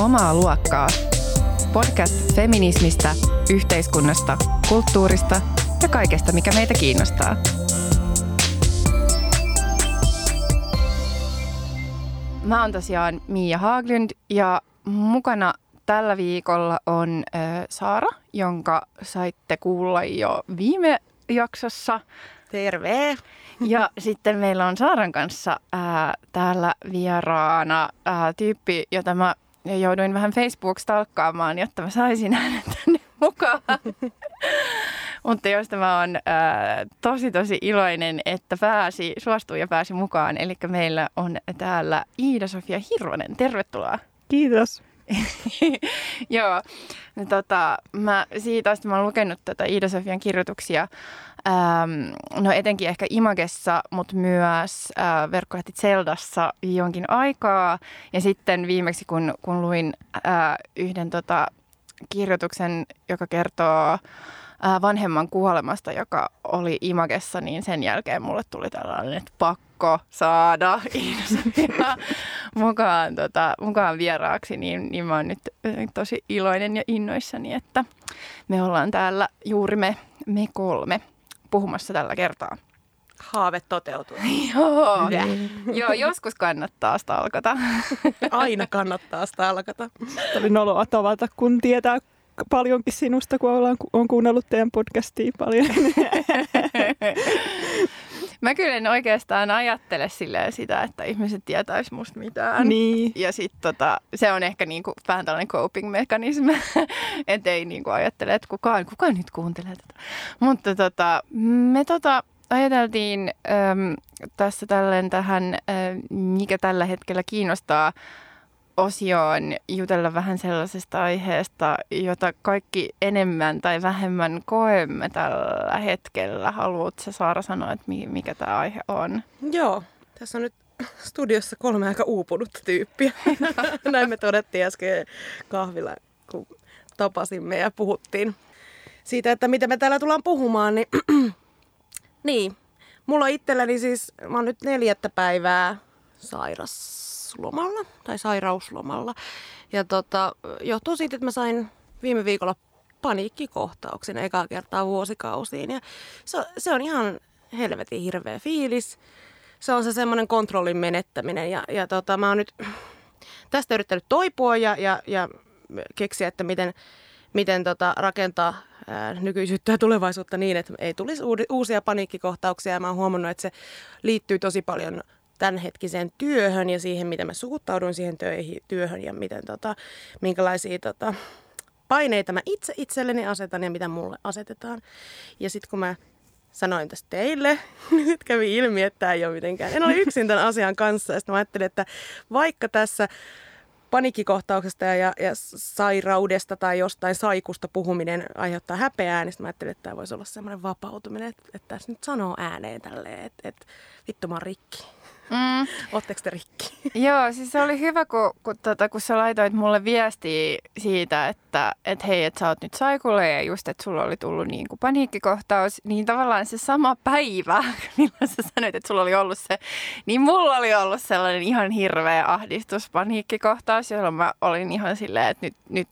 Omaa luokkaa. Podcast feminismistä, yhteiskunnasta, kulttuurista ja kaikesta, mikä meitä kiinnostaa. Mä oon tosiaan Mia Haaglund ja mukana tällä viikolla on äh, Saara, jonka saitte kuulla jo viime jaksossa. Terve! Ja sitten meillä on Saaran kanssa ää, täällä vieraana ää, tyyppi, jota mä jouduin vähän Facebook-stalkkaamaan, jotta mä saisin hänet tänne mukaan. Mutta josta mä oon ää, tosi tosi iloinen, että pääsi, suostui ja pääsi mukaan. Eli meillä on täällä Iida-Sofia Hirvonen. Tervetuloa. Kiitos. Joo, tota, mä siitä asti mä oon lukenut tätä Iida-Sofian kirjoituksia Ähm, no etenkin ehkä Imagessa, mutta myös äh, verkkolehti Zeldassa jonkin aikaa. Ja sitten viimeksi, kun, kun luin äh, yhden tota, kirjoituksen, joka kertoo vanhemman kuolemasta, joka oli Imagessa, niin sen jälkeen mulle tuli tällainen, että pakko saada mukaan, tota, mukaan vieraaksi, niin, niin mä oon nyt tosi iloinen ja innoissani, että me ollaan täällä juuri me, me kolme puhumassa tällä kertaa. Haave toteutuu. Joo. Joo, joskus kannattaa stalkata. Aina kannattaa stalkata. Oli noloa tavata, kun tietää paljonkin sinusta, kun ollaan, on kuunnellut teidän podcastia paljon. Mä kyllä en oikeastaan ajattele silleen sitä, että ihmiset tietäis musta mitään. Niin. Ja sit tota, se on ehkä niinku vähän tällainen coping-mekanismi, ettei niinku ajattele, että kukaan, kukaan nyt kuuntelee tätä. Mutta tota, me tota, ajateltiin äm, tässä tälleen tähän, äh, mikä tällä hetkellä kiinnostaa osioon jutella vähän sellaisesta aiheesta, jota kaikki enemmän tai vähemmän koemme tällä hetkellä. Haluatko Saara sanoa, että mikä tämä aihe on? Joo, tässä on nyt studiossa kolme aika uupunutta tyyppiä. Näin me todettiin äsken kahvilla, kun tapasimme ja puhuttiin siitä, että mitä me täällä tullaan puhumaan. Niin, niin. mulla on itselläni siis, mä oon nyt neljättä päivää sairas sairauslomalla tai sairauslomalla. Ja tota, johtuu siitä, että mä sain viime viikolla paniikkikohtauksen ekaa kertaa vuosikausiin. Ja se, se on ihan helvetin hirveä fiilis. Se on se semmoinen kontrollin menettäminen. Ja, ja tota, mä oon nyt tästä yrittänyt toipua ja, ja, ja keksiä, että miten, miten tota, rakentaa nykyisyyttä ja tulevaisuutta niin, että ei tulisi uusia paniikkikohtauksia. Ja mä oon huomannut, että se liittyy tosi paljon tämänhetkiseen työhön ja siihen, miten mä suhtaudun siihen töihin, työhön ja miten, tota, minkälaisia tota, paineita mä itse itselleni asetan ja mitä mulle asetetaan. Ja sitten kun mä sanoin tästä teille, nyt kävi ilmi, että tämä ei ole mitenkään. En ole yksin tämän asian kanssa. Sitten mä ajattelin, että vaikka tässä panikkikohtauksesta ja, ja sairaudesta tai jostain saikusta puhuminen aiheuttaa häpeää, niin mä ajattelin, että tämä voisi olla semmoinen vapautuminen, että, että tässä nyt sanoo ääneen tälleen, että, että vittu mä rikki. Mm. Oletteko te rikki? Joo, siis se oli hyvä, kun, kun, tota, kun sä laitoit mulle viestiä siitä, että et hei, että sä oot nyt saikulle ja just, että sulla oli tullut niin kuin paniikkikohtaus, niin tavallaan se sama päivä, milloin sä sanoit, että sulla oli ollut se, niin mulla oli ollut sellainen ihan hirveä ahdistus, paniikkikohtaus, jolloin mä olin ihan silleen, että nyt, nyt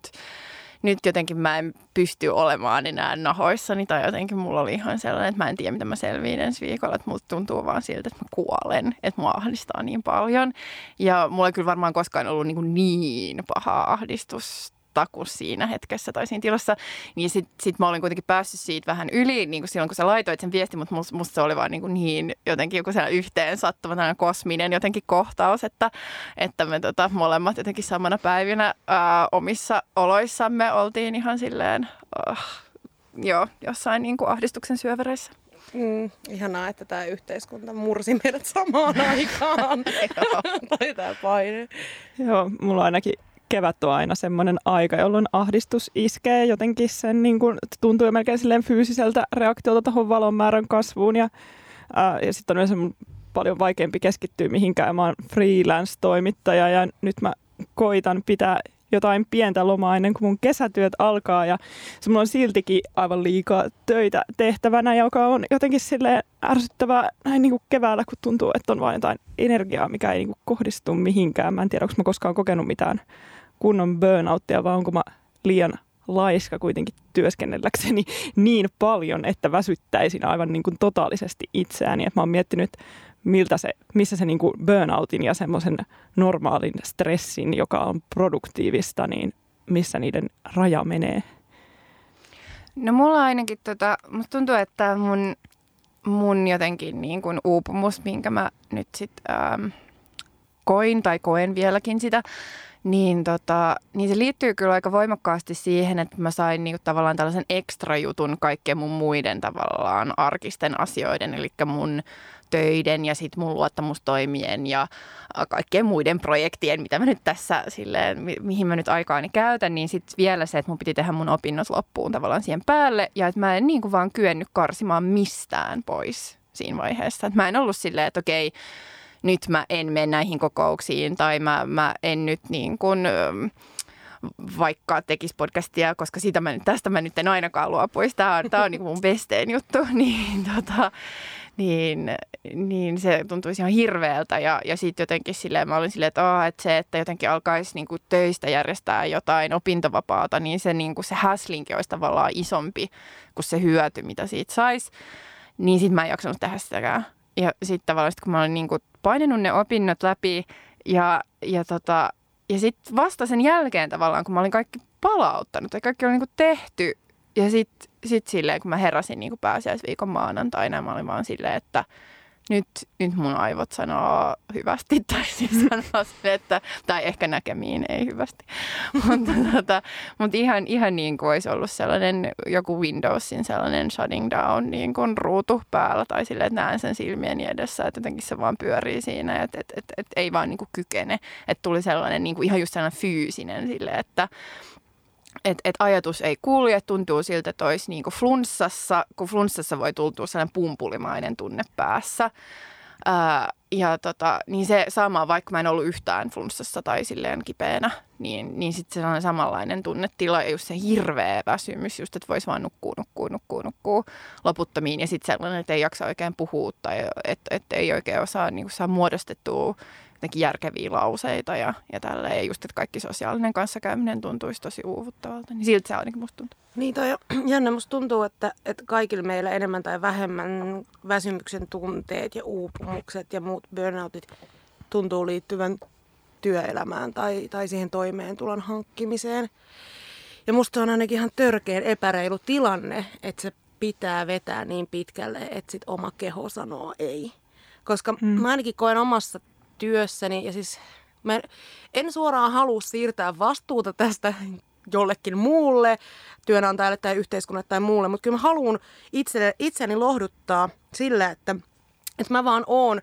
nyt jotenkin mä en pysty olemaan enää nahoissani tai jotenkin mulla oli ihan sellainen, että mä en tiedä, mitä mä selviin ensi viikolla, että musta tuntuu vaan siltä, että mä kuolen, että mua ahdistaa niin paljon. Ja mulla ei kyllä varmaan koskaan ollut niin, niin pahaa ahdistusta kuin siinä hetkessä tai siinä tilassa. Niin sitten sit mä olin kuitenkin päässyt siitä vähän yli niin kuin silloin, kun sä laitoit sen viestin, mutta musta, musta se oli vaan niin, kuin niin jotenkin joku yhteen sattuva kosminen jotenkin kohtaus, että, että me tota, molemmat jotenkin samana päivinä ää, omissa oloissamme oltiin ihan silleen, oh, joo, jossain niin kuin ahdistuksen syövereissä. Mm, ihanaa, että tämä yhteiskunta mursi meidät samaan aikaan. tai tämä paine. Joo, mulla ainakin kevät on aina semmoinen aika, jolloin ahdistus iskee jotenkin sen, niin kuin, tuntuu melkein silleen fyysiseltä reaktiolta tuohon valon määrän kasvuun ja, ää, ja sitten on yleensä paljon vaikeampi keskittyä mihinkään. Mä oon freelance-toimittaja ja nyt mä koitan pitää jotain pientä lomaa ennen kuin mun kesätyöt alkaa ja se mulla on siltikin aivan liikaa töitä tehtävänä, joka on jotenkin sille ärsyttävää näin niin kuin keväällä, kun tuntuu, että on vain jotain energiaa, mikä ei niin kuin kohdistu mihinkään. Mä en tiedä, onko mä koskaan kokenut mitään kunnon burnouttia vai onko mä liian laiska kuitenkin työskennelläkseni niin paljon, että väsyttäisin aivan niin kuin totaalisesti itseäni. Et mä oon miettinyt, miltä se, missä se niin kuin burnoutin ja semmoisen normaalin stressin, joka on produktiivista, niin missä niiden raja menee. No mulla ainakin, tota, musta tuntuu, että mun, mun jotenkin niin kuin uupumus, minkä mä nyt sit ähm, koin tai koen vieläkin sitä, niin, tota, niin se liittyy kyllä aika voimakkaasti siihen, että mä sain niinku tavallaan tällaisen ekstra jutun kaikkien mun muiden tavallaan arkisten asioiden, eli mun töiden ja sitten mun luottamustoimien ja kaikkien muiden projektien, mitä mä nyt tässä silleen, mi- mihin mä nyt aikaani käytän, niin sitten vielä se, että mun piti tehdä mun opinnot loppuun tavallaan siihen päälle ja että mä en niin kuin vaan kyennyt karsimaan mistään pois siinä vaiheessa. Että mä en ollut silleen, että okei, nyt mä en mene näihin kokouksiin tai mä, mä en nyt niin kuin, vaikka tekisi podcastia, koska siitä mä, tästä mä nyt en ainakaan luopuisi. Tämä on, tämä on niin mun besteen juttu. Niin, tota, niin, niin se tuntuisi ihan hirveältä. Ja, ja sitten jotenkin silleen, mä olin silleen, että, oh, että se, että jotenkin alkaisi niin kuin töistä järjestää jotain opintovapaata, niin se, niin kuin se häslinki olisi tavallaan isompi kuin se hyöty, mitä siitä saisi. Niin sitten mä en jaksanut tehdä sitäkään. Ja sitten tavallaan, sit kun mä olin niin kuin painanut ne opinnot läpi ja, ja, tota, ja sitten vasta sen jälkeen tavallaan, kun mä olin kaikki palauttanut ja kaikki oli niin kuin tehty ja sitten sit silleen, kun mä heräsin niin kuin pääsiäisviikon maanantaina, mä olin vaan silleen, että – nyt, nyt mun aivot sanoo hyvästi, tai siis sanoo se, että, tai ehkä näkemiin ei hyvästi. mutta, tota, mutta ihan, ihan niin kuin olisi ollut sellainen joku Windowsin sellainen shutting down niin kuin ruutu päällä, tai silleen, että näen sen silmieni edessä, että jotenkin se vaan pyörii siinä, että et, et, et, ei vaan niin kuin kykene. Että tuli sellainen niin kuin ihan just sellainen fyysinen sille, että että et ajatus ei kulje, tuntuu siltä, että olisi niin flunssassa, kun flunssassa voi tuntua sellainen pumpulimainen tunne päässä. Ää, ja tota, niin se sama, vaikka mä en ollut yhtään flunssassa tai silleen kipeänä, niin, niin sitten sellainen samanlainen tunnetila ja just se hirveä väsymys, just että voisi vaan nukkua, nukkua, nukkua, nukkua loputtomiin. Ja sitten sellainen, että ei jaksa oikein puhua tai että, että ei oikein osaa niin saa muodostettua jotenkin järkeviä lauseita ja, ja tällä Ja just, että kaikki sosiaalinen kanssakäyminen tuntuisi tosi uuvuttavalta. Niin siltä se ainakin musta tuntuu. Niin toi jännä, musta tuntuu, että, että kaikilla meillä enemmän tai vähemmän väsymyksen tunteet ja uupumukset ja muut burnoutit tuntuu liittyvän työelämään tai, tai siihen toimeentulon hankkimiseen. Ja musta on ainakin ihan törkeän epäreilu tilanne, että se pitää vetää niin pitkälle, että sit oma keho sanoo ei. Koska mm. mä ainakin koen omassa työssäni. Ja siis mä en suoraan halua siirtää vastuuta tästä jollekin muulle, työnantajalle tai yhteiskunnalle tai muulle, mutta kyllä mä haluan itse, itseni lohduttaa sillä, että, että mä vaan oon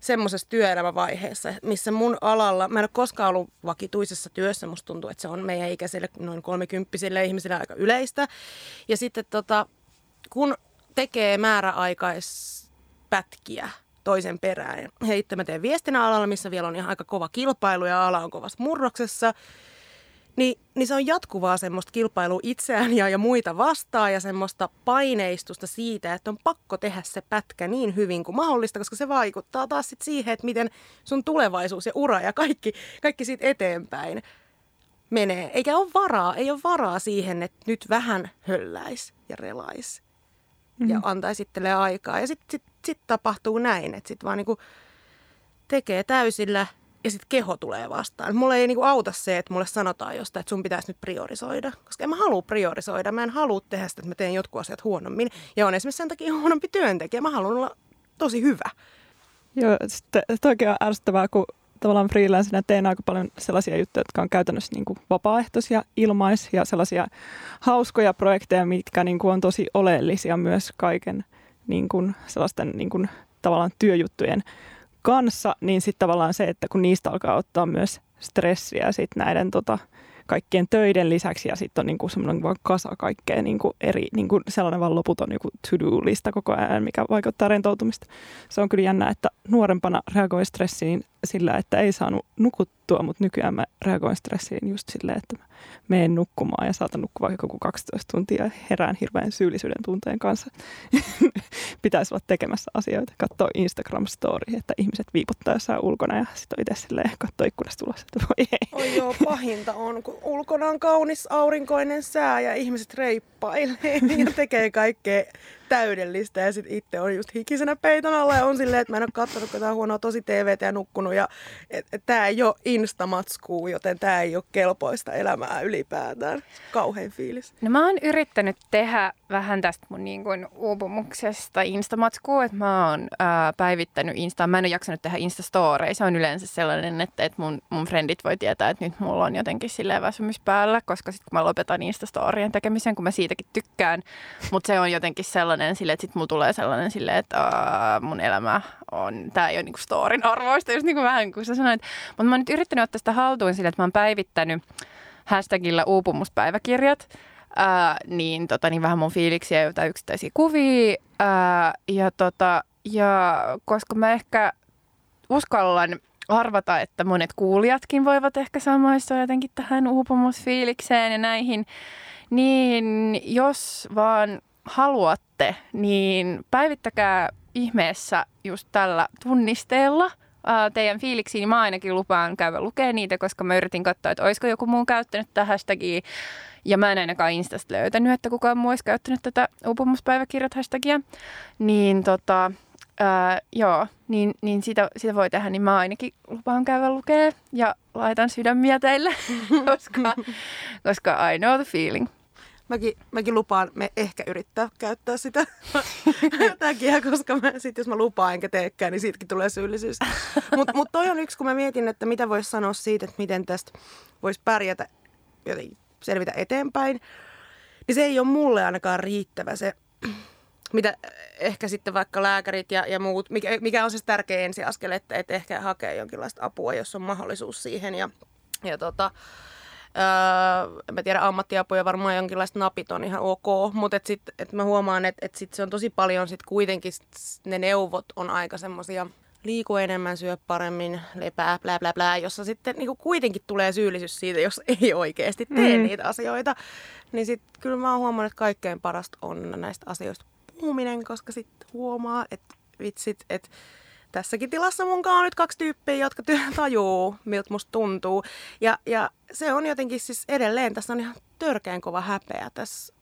semmoisessa työelämävaiheessa, missä mun alalla, mä en ole koskaan ollut vakituisessa työssä, musta tuntuu, että se on meidän ikäisille noin kolmekymppisille ihmisille aika yleistä. Ja sitten tota, kun tekee määräaikaispätkiä, toisen perään. Ja itse mä teen viestinnän alalla, missä vielä on ihan aika kova kilpailu ja ala on kovassa murroksessa. Niin, niin se on jatkuvaa semmoista kilpailua itseään ja, ja muita vastaan ja semmoista paineistusta siitä, että on pakko tehdä se pätkä niin hyvin kuin mahdollista, koska se vaikuttaa taas sit siihen, että miten sun tulevaisuus ja ura ja kaikki, kaikki siitä eteenpäin menee. Eikä ole varaa, ei ole varaa siihen, että nyt vähän hölläis ja relais mm. ja antaisi itselleen aikaa. Ja sitten sit, sit tapahtuu näin, että sitten vaan niinku tekee täysillä ja sitten keho tulee vastaan. Mulle ei niinku auta se, että mulle sanotaan jostain, että sun pitäisi nyt priorisoida. Koska en mä halua priorisoida. Mä en halua tehdä sitä, että mä teen jotkut asiat huonommin. Ja on esimerkiksi sen takia huonompi työntekijä. Mä haluan olla tosi hyvä. Joo, sitten toki on ärsyttävää, kun tavallaan freelancina teen aika paljon sellaisia juttuja, jotka on käytännössä niin kuin vapaaehtoisia, ilmais ja sellaisia hauskoja projekteja, mitkä niin kuin on tosi oleellisia myös kaiken niin kuin sellaisten niin kuin, tavallaan työjuttujen kanssa, niin sitten tavallaan se, että kun niistä alkaa ottaa myös stressiä sit näiden tota, kaikkien töiden lisäksi ja sitten on niinku semmoinen vaan kasa kaikkea niinku eri, niinku sellainen vaan loputon niinku to-do-lista koko ajan, mikä vaikuttaa rentoutumista. Se on kyllä jännä, että nuorempana reagoi stressiin sillä, että ei saanut nukuttua, mutta nykyään mä reagoin stressiin just silleen, että mä menen nukkumaan ja saatan nukkua vaikka 12 tuntia ja herään hirveän syyllisyyden tunteen kanssa. Pitäisi olla tekemässä asioita, katsoa Instagram-story, että ihmiset viiputtaa jossain ulkona ja sitten itse silleen katsoa ikkunasta ulos, että voi ei. Oi joo, pahinta on, kun ulkona on kaunis aurinkoinen sää ja ihmiset reippailee ja tekee kaikkea täydellistä ja sitten itse on just hikisenä peiton alla ja on silleen, että mä en ole katsonut ketään huonoa tosi TVtä ja nukkunut ja tää ei ole instamatskuu, joten tää ei ole kelpoista elämää ylipäätään. Kauhean fiilis. No mä oon yrittänyt tehdä vähän tästä mun niin kuin uupumuksesta instamatskua, että mä oon ää, päivittänyt Insta. Mä en ole jaksanut tehdä Instastoreja. Se on yleensä sellainen, että, että mun, mun friendit voi tietää, että nyt mulla on jotenkin silleen väsymys päällä, koska sitten kun mä lopetan Instastorien tekemisen, kun mä siitäkin tykkään. Mutta se on jotenkin sellainen sille, että sitten mulla tulee sellainen silleen, että ää, mun elämä on, tää ei ole niinku storin arvoista, just niin kuin vähän kuin sä sanoit. Mutta mä oon nyt yrittänyt ottaa sitä haltuun sille, että mä oon päivittänyt hashtagillä uupumuspäiväkirjat, ää, niin, tota, niin vähän mun fiiliksiä ja jotain yksittäisiä kuvia. Ää, ja, tota, ja koska mä ehkä uskallan arvata, että monet kuulijatkin voivat ehkä samaistua jotenkin tähän uupumusfiilikseen ja näihin, niin jos vaan haluatte, niin päivittäkää ihmeessä just tällä tunnisteella – teidän fiiliksiin, niin mä ainakin lupaan käydä lukea niitä, koska mä yritin katsoa, että olisiko joku muu käyttänyt tätä hashtagia. Ja mä en ainakaan Instasta löytänyt, että kukaan muu olisi käyttänyt tätä uupumuspäiväkirjat hashtagia. Niin tota, ää, joo, niin, niin sitä, sitä voi tehdä, niin mä ainakin lupaan käydä lukea ja laitan sydämiä teille, koska, koska I know the feeling. Mäkin, mäkin lupaan me ehkä yrittää käyttää sitä takia, koska mä, sit jos mä lupaan enkä teekään, niin siitäkin tulee syyllisyys. Mutta mut toi on yksi, kun mä mietin, että mitä voisi sanoa siitä, että miten tästä voisi pärjätä, jotenkin selvitä eteenpäin. Niin se ei ole mulle ainakaan riittävä se, mitä ehkä sitten vaikka lääkärit ja, ja muut, mikä, mikä on se tärkeä ensiaskel, että, että ehkä hakee jonkinlaista apua, jos on mahdollisuus siihen. Ja, ja tota, Öö, en mä tiedä, ammattiapuja varmaan jonkinlaista napit on ihan ok, mutta et sit, et mä huomaan, että et sit se on tosi paljon sit kuitenkin ne neuvot on aika semmoisia liiku enemmän, syö paremmin, lepää, blää, blää, blää, jossa sitten niin kuitenkin tulee syyllisyys siitä, jos ei oikeasti tee mm. niitä asioita. Niin sitten kyllä mä oon huomannut, että kaikkein parasta on näistä asioista puhuminen, koska sitten huomaa, että vitsit, että tässäkin tilassa munkaan on nyt kaksi tyyppiä, jotka tajuu, miltä musta tuntuu. Ja, ja se on jotenkin siis edelleen, tässä on ihan törkeän kova häpeä tässä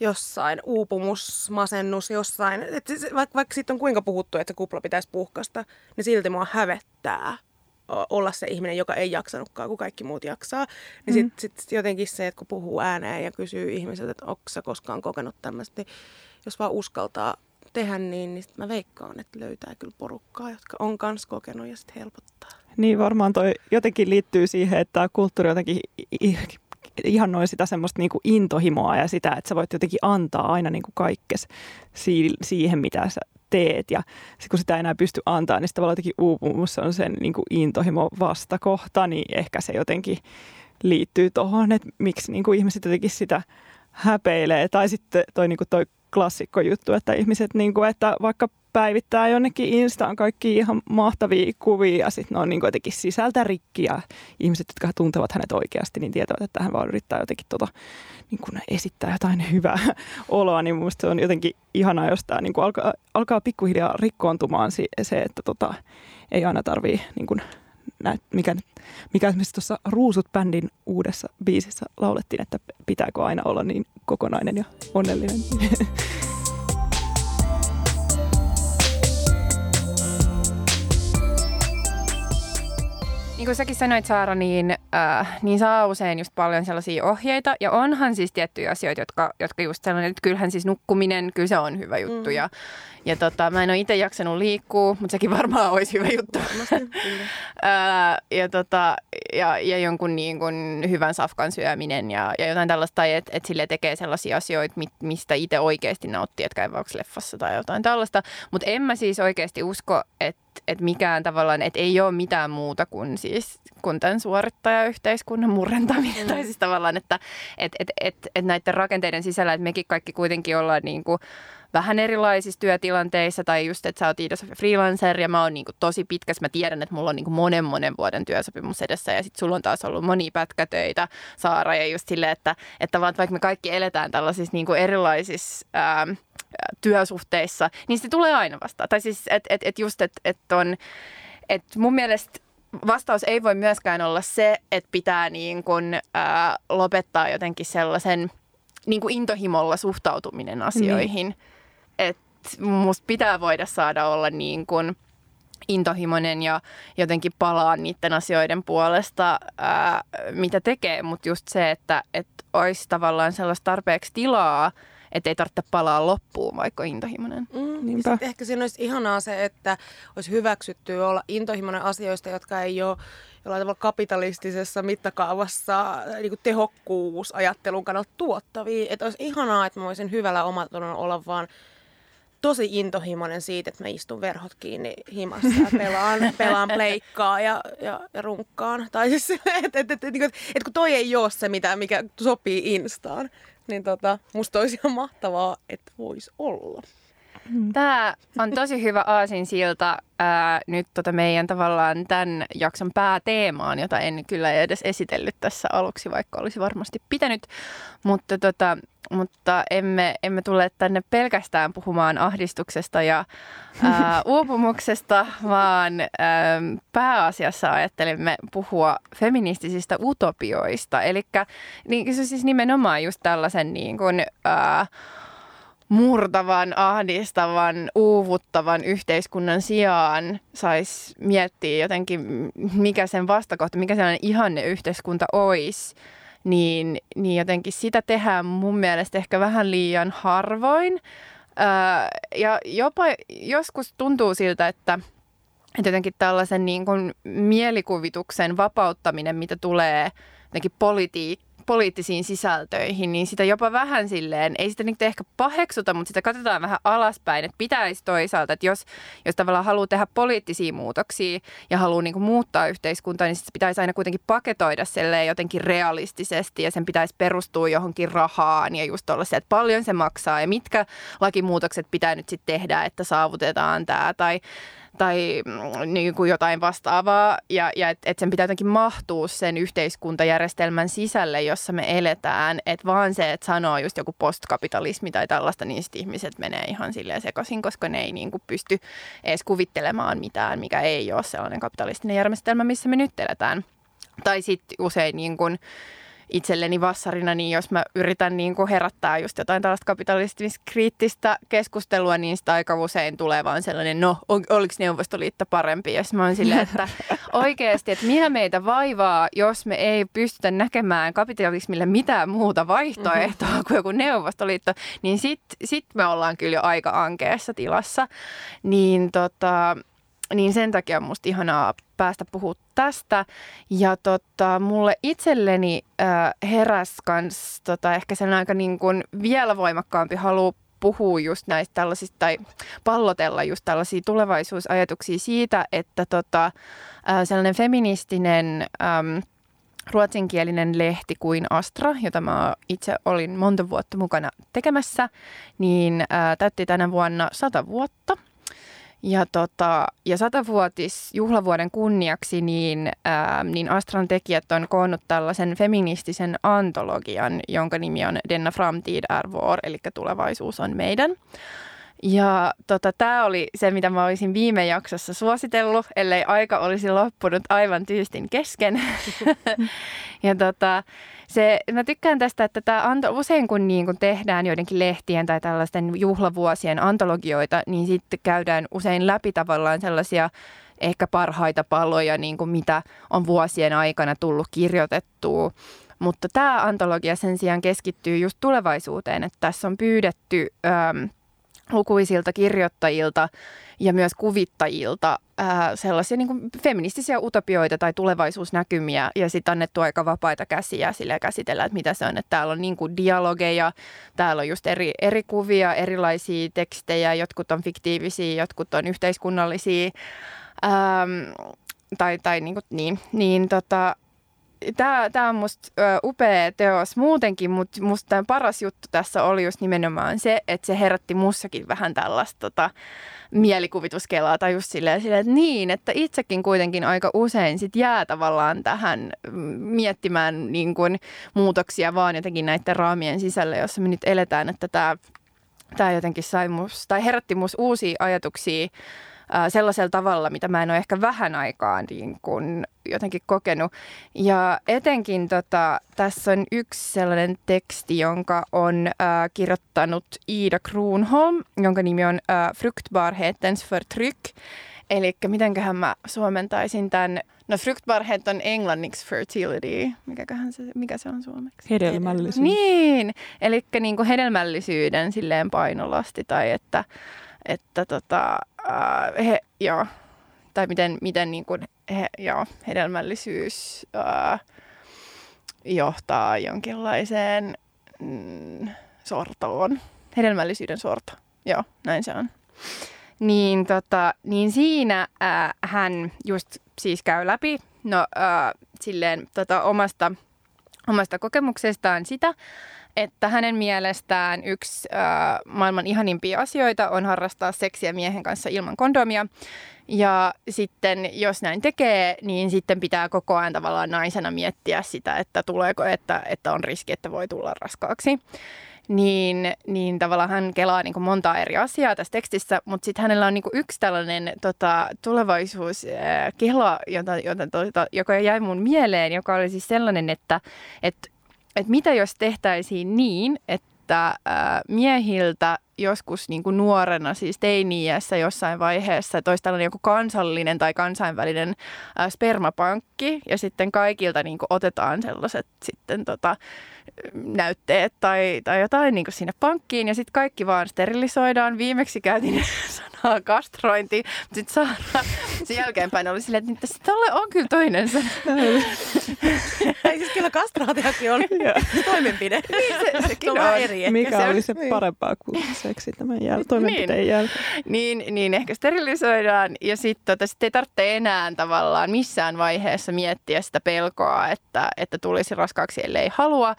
jossain, uupumus, masennus jossain. Et siis, vaikka, vaikka siitä on kuinka puhuttu, että se kupla pitäisi puhkasta, niin silti mua hävettää olla se ihminen, joka ei jaksanutkaan, kun kaikki muut jaksaa. Niin mm. sitten sit jotenkin se, että kun puhuu ääneen ja kysyy ihmiseltä, että onko sä koskaan kokenut tämmöistä, niin jos vaan uskaltaa tehdä niin, niin mä veikkaan, että löytää kyllä porukkaa, jotka on kans kokenut ja sitten helpottaa. Niin varmaan toi jotenkin liittyy siihen, että kulttuuri jotenkin ihannoi sitä semmoista niinku intohimoa ja sitä, että sä voit jotenkin antaa aina niinku kaikkes siihen, mitä sä teet. Ja sit kun sitä ei enää pysty antaa, niin tavallaan jotenkin uupumus on sen niinku intohimo vastakohta, niin ehkä se jotenkin liittyy tuohon, että miksi niinku ihmiset jotenkin sitä häpeilee. Tai sitten toi, niinku toi klassikko juttu, että ihmiset, niin kuin, että vaikka päivittää jonnekin Instaan kaikki ihan mahtavia kuvia ja sitten ne on niin kuin jotenkin sisältä rikki ja ihmiset, jotka tuntevat hänet oikeasti, niin tietävät, että hän vaan yrittää jotenkin tota, niin kuin esittää jotain hyvää oloa, niin mun se on jotenkin ihanaa, jos tämä niin kuin alkaa, alkaa pikkuhiljaa rikkoontumaan se, että tota, ei aina tarvii niin kuin näet, mikä, mikä esimerkiksi tuossa Ruusut-bändin uudessa biisissä laulettiin, että pitääkö aina olla niin kokonainen ja onnellinen. kuin säkin sanoit Saara, niin, äh, niin saa usein just paljon sellaisia ohjeita. Ja onhan siis tiettyjä asioita, jotka, jotka just sellainen, että kyllähän siis nukkuminen, kyllä se on hyvä juttu. Mm. Ja, ja tota, mä en ole itse jaksanut liikkua, mutta sekin varmaan olisi hyvä juttu. äh, ja, tota, ja, ja jonkun niin kuin hyvän safkan syöminen ja, ja jotain tällaista, että et sille tekee sellaisia asioita, mistä itse oikeasti nauttii, että käy leffassa tai jotain tällaista. Mutta en mä siis oikeasti usko, että että mikään tavallaan, että ei ole mitään muuta kuin siis kuin tämän suorittajayhteiskunnan murentaminen. Mm. Tai siis tavallaan, että et, et, et, et näiden rakenteiden sisällä, että mekin kaikki kuitenkin ollaan niin kuin vähän erilaisissa työtilanteissa tai just, että sä oot Iida freelancer ja mä oon niin kuin tosi pitkässä. Mä tiedän, että mulla on niin kuin monen monen vuoden työsopimus edessä ja sitten sulla on taas ollut moni pätkätöitä, Saara, ja just silleen, että, että vaan, vaikka me kaikki eletään tällaisissa niin kuin erilaisissa ää, työsuhteissa, niin se tulee aina vastaan. Tai siis, että et, et just, että et on, että mun mielestä vastaus ei voi myöskään olla se, että pitää niin kuin, ää, lopettaa jotenkin sellaisen niin kuin intohimolla suhtautuminen asioihin. Niin. Että musta pitää voida saada olla niin kuin intohimoinen ja jotenkin palaa niiden asioiden puolesta, ää, mitä tekee. Mutta just se, että, että olisi tavallaan sellaista tarpeeksi tilaa, että ei tarvitse palaa loppuun, vaikka intohimoinen. Mm, ehkä siinä olisi ihanaa se, että olisi hyväksytty olla intohimoinen asioista, jotka ei ole jollain tavalla kapitalistisessa mittakaavassa niin kuin tehokkuusajattelun kannalta tuottavia. Että olisi ihanaa, että mä voisin hyvällä omatunnolla olla vaan tosi intohimoinen siitä, että mä istun verhot kiinni himassa ja pelaan, pelaan pleikkaa ja, ja, ja runkkaan. Tai siis, että et, et, et, et, et kun toi ei ole se, mitä, mikä sopii instaan, niin tota, musta olisi ihan mahtavaa, että voisi olla. Mm. Tämä on tosi hyvä aasinsilta ää, nyt tota meidän tavallaan tämän jakson pääteemaan, jota en kyllä edes esitellyt tässä aluksi, vaikka olisi varmasti pitänyt. Mutta, tota, mutta emme, emme tule tänne pelkästään puhumaan ahdistuksesta ja ää, uupumuksesta, vaan ää, pääasiassa ajattelimme puhua feministisistä utopioista. Eli niin, se siis nimenomaan just tällaisen niin kuin, ää, murtavan, ahdistavan, uuvuttavan yhteiskunnan sijaan saisi miettiä jotenkin, mikä sen vastakohta, mikä sellainen ihanne yhteiskunta olisi, niin, niin jotenkin sitä tehdään mun mielestä ehkä vähän liian harvoin. Öö, ja jopa joskus tuntuu siltä, että, että jotenkin tällaisen niin kuin mielikuvituksen vapauttaminen, mitä tulee jotenkin politiikkaan, poliittisiin sisältöihin, niin sitä jopa vähän silleen, ei sitä nyt ehkä paheksuta, mutta sitä katsotaan vähän alaspäin, että pitäisi toisaalta, että jos, jos tavallaan haluaa tehdä poliittisia muutoksia ja haluaa niin kuin muuttaa yhteiskuntaa, niin se pitäisi aina kuitenkin paketoida silleen jotenkin realistisesti ja sen pitäisi perustua johonkin rahaan ja just olla se, että paljon se maksaa ja mitkä lakimuutokset pitää nyt sitten tehdä, että saavutetaan tämä tai tai mm, niin kuin jotain vastaavaa ja, ja että et sen pitää jotenkin mahtua sen yhteiskuntajärjestelmän sisälle, jossa me eletään. Että vaan se, että sanoo just joku postkapitalismi tai tällaista, niin sitten ihmiset menee ihan silleen sekaisin, koska ne ei niin kuin pysty edes kuvittelemaan mitään, mikä ei ole sellainen kapitalistinen järjestelmä, missä me nyt eletään. Tai sitten usein niin kuin, itselleni vassarina, niin jos mä yritän niin kuin herättää just jotain tällaista kapitalistis-kriittistä keskustelua, niin sitä aika usein tulee vaan sellainen, no, on, oliko Neuvostoliitto parempi? Ja mä oon silleen, että oikeasti, että mitä meitä vaivaa, jos me ei pystytä näkemään kapitalismille mitään muuta vaihtoehtoa mm-hmm. kuin joku Neuvostoliitto, niin sitten sit me ollaan kyllä jo aika ankeassa tilassa. Niin tota, niin sen takia on musta ihanaa päästä puhua tästä. Ja tota, mulle itselleni äh, heräs kans tota, ehkä sen aika niin kuin vielä voimakkaampi halu puhua just näistä tällaisista tai pallotella just tällaisia tulevaisuusajatuksia siitä, että tota, äh, sellainen feministinen ähm, ruotsinkielinen lehti kuin Astra, jota mä itse olin monta vuotta mukana tekemässä, niin äh, täytti tänä vuonna sata vuotta. Ja, tota, ja satavuotis juhlavuoden kunniaksi niin, ää, niin Astran tekijät on koonnut tällaisen feministisen antologian, jonka nimi on Denna framtid är vår, eli tulevaisuus on meidän. Ja tota, tämä oli se, mitä mä olisin viime jaksossa suositellut, ellei aika olisi loppunut aivan tyystin kesken. ja tota, se, mä tykkään tästä, että tämä anto, usein kun, niin kun tehdään joidenkin lehtien tai tällaisten juhlavuosien antologioita, niin sitten käydään usein läpi tavallaan sellaisia ehkä parhaita paloja, niin kuin mitä on vuosien aikana tullut kirjoitettua. Mutta tämä antologia sen sijaan keskittyy just tulevaisuuteen, että tässä on pyydetty... Ähm, lukuisilta kirjoittajilta ja myös kuvittajilta ää, sellaisia niin kuin feministisiä utopioita tai tulevaisuusnäkymiä ja sitten annettu aika vapaita käsiä sille käsitellä, että mitä se on. Että täällä on niin kuin dialogeja, täällä on just eri, eri kuvia, erilaisia tekstejä, jotkut on fiktiivisiä, jotkut on yhteiskunnallisia. Ähm, tai tai niin, kuin, niin, niin tota, tämä, tämä on musta upea teos muutenkin, mutta musta paras juttu tässä oli just nimenomaan se, että se herätti mussakin vähän tällaista tota, mielikuvituskelaa tai just silleen, silleen, että niin, että itsekin kuitenkin aika usein sit jää tavallaan tähän miettimään niin kuin, muutoksia vaan jotenkin näiden raamien sisällä, jossa me nyt eletään, että tämä tämä jotenkin sai mus, tai herätti mus uusia ajatuksia sellaisella tavalla, mitä mä en ole ehkä vähän aikaa niin kuin jotenkin kokenut. Ja etenkin tota, tässä on yksi sellainen teksti, jonka on ää, kirjoittanut Ida Kruunholm, jonka nimi on ää, Fruktbarhetens förtryck. Eli mitenköhän mä suomentaisin tämän No fruktbarhet on englanniksi fertility. Mikäköhän se, mikä se on suomeksi? Hedelmällisyys. Niin, eli niin kuin hedelmällisyyden silleen painolasti tai että, että tota, äh, he, joo, tai miten, miten niin kuin he, joo, hedelmällisyys äh, johtaa jonkinlaiseen mm, sortoon. Hedelmällisyyden sorto. Joo, näin se on. Niin, tota, niin siinä äh, hän just siis käy läpi no, äh, silleen, tota, omasta, omasta kokemuksestaan sitä, että hänen mielestään yksi äh, maailman ihanimpia asioita on harrastaa seksiä miehen kanssa ilman kondomia. Ja sitten jos näin tekee, niin sitten pitää koko ajan tavallaan naisena miettiä sitä, että tuleeko, että, että on riski, että voi tulla raskaaksi niin, niin tavallaan hän kelaa niin kuin montaa eri asiaa tässä tekstissä, mutta sitten hänellä on niin yksi tällainen tota, tulevaisuuskela, jota, jota, tota, joka jäi mun mieleen, joka oli siis sellainen, että et, et mitä jos tehtäisiin niin, että ää, miehiltä joskus niin kuin nuorena, siis teini-iässä jossain vaiheessa, että olisi tällainen joku kansallinen tai kansainvälinen ää, spermapankki, ja sitten kaikilta niin kuin otetaan sellaiset sitten tota, näytteet tai, tai jotain niin sinne pankkiin, ja sitten kaikki vaan sterilisoidaan. Viimeksi käytin sanaa kastrointi, mutta sitten Saara sen jälkeenpäin oli silleen, että tälle on kyllä toinen sana. Ei siis kyllä kastraatiokin on toimenpide. Niin, se, sekin on. Eri. Mikä se oli se niin. parempaa kuin seksi tämän jäl- toimenpiteen niin. jälkeen? Niin, niin, ehkä sterilisoidaan ja sitten tota, sit ei tarvitse enää tavallaan missään vaiheessa miettiä sitä pelkoa, että, että tulisi raskaaksi, ellei halua.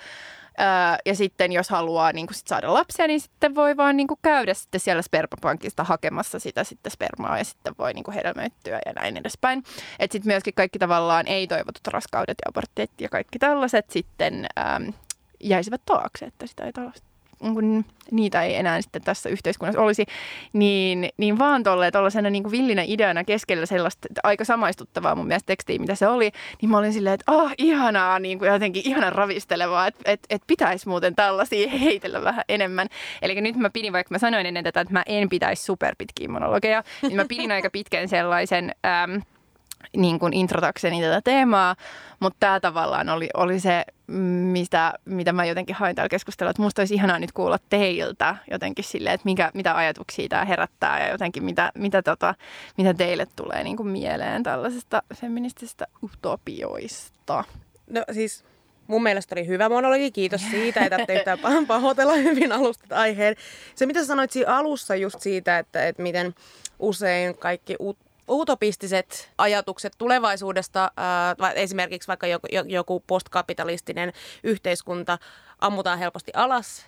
ja sitten jos haluaa niin sit saada lapsia, niin sitten voi vaan niin käydä sitten siellä spermapankista hakemassa sitä sitten spermaa ja sitten voi niin hedelmöittyä ja näin edespäin. Että sitten myöskin kaikki tavallaan ei-toivotut raskaudet ja aborttit ja kaikki tällaiset sitten äm, jäisivät taakse, että sitä ei tällaista kun niitä ei enää sitten tässä yhteiskunnassa olisi, niin, niin vaan tuollaisena niin villinä ideana keskellä sellaista aika samaistuttavaa mun mielestä tekstiä, mitä se oli, niin mä olin silleen, että oh, ihanaa, niin kuin jotenkin ihanan ravistelevaa, että et, et pitäisi muuten tällaisia heitellä vähän enemmän. Eli nyt mä pidin, vaikka mä sanoin ennen tätä, että mä en pitäisi superpitkiä monologeja, niin mä pidin aika pitkän sellaisen... Äm, niin kuin introtakseni tätä teemaa, mutta tämä tavallaan oli, oli se, mistä, mitä mä jotenkin hain täällä keskustella, että musta olisi ihanaa nyt kuulla teiltä jotenkin silleen, että mikä, mitä ajatuksia tämä herättää ja jotenkin mitä, mitä, tota, mitä teille tulee niin kuin mieleen tällaisesta feministisistä utopioista. No siis mun mielestä oli hyvä monologi, kiitos siitä, että ette yhtään pahoitella hyvin alustat aiheen. Se mitä sanoit siinä alussa just siitä, että, että miten usein kaikki ut- utopistiset ajatukset tulevaisuudesta, äh, esimerkiksi vaikka joku, joku postkapitalistinen yhteiskunta ammutaan helposti alas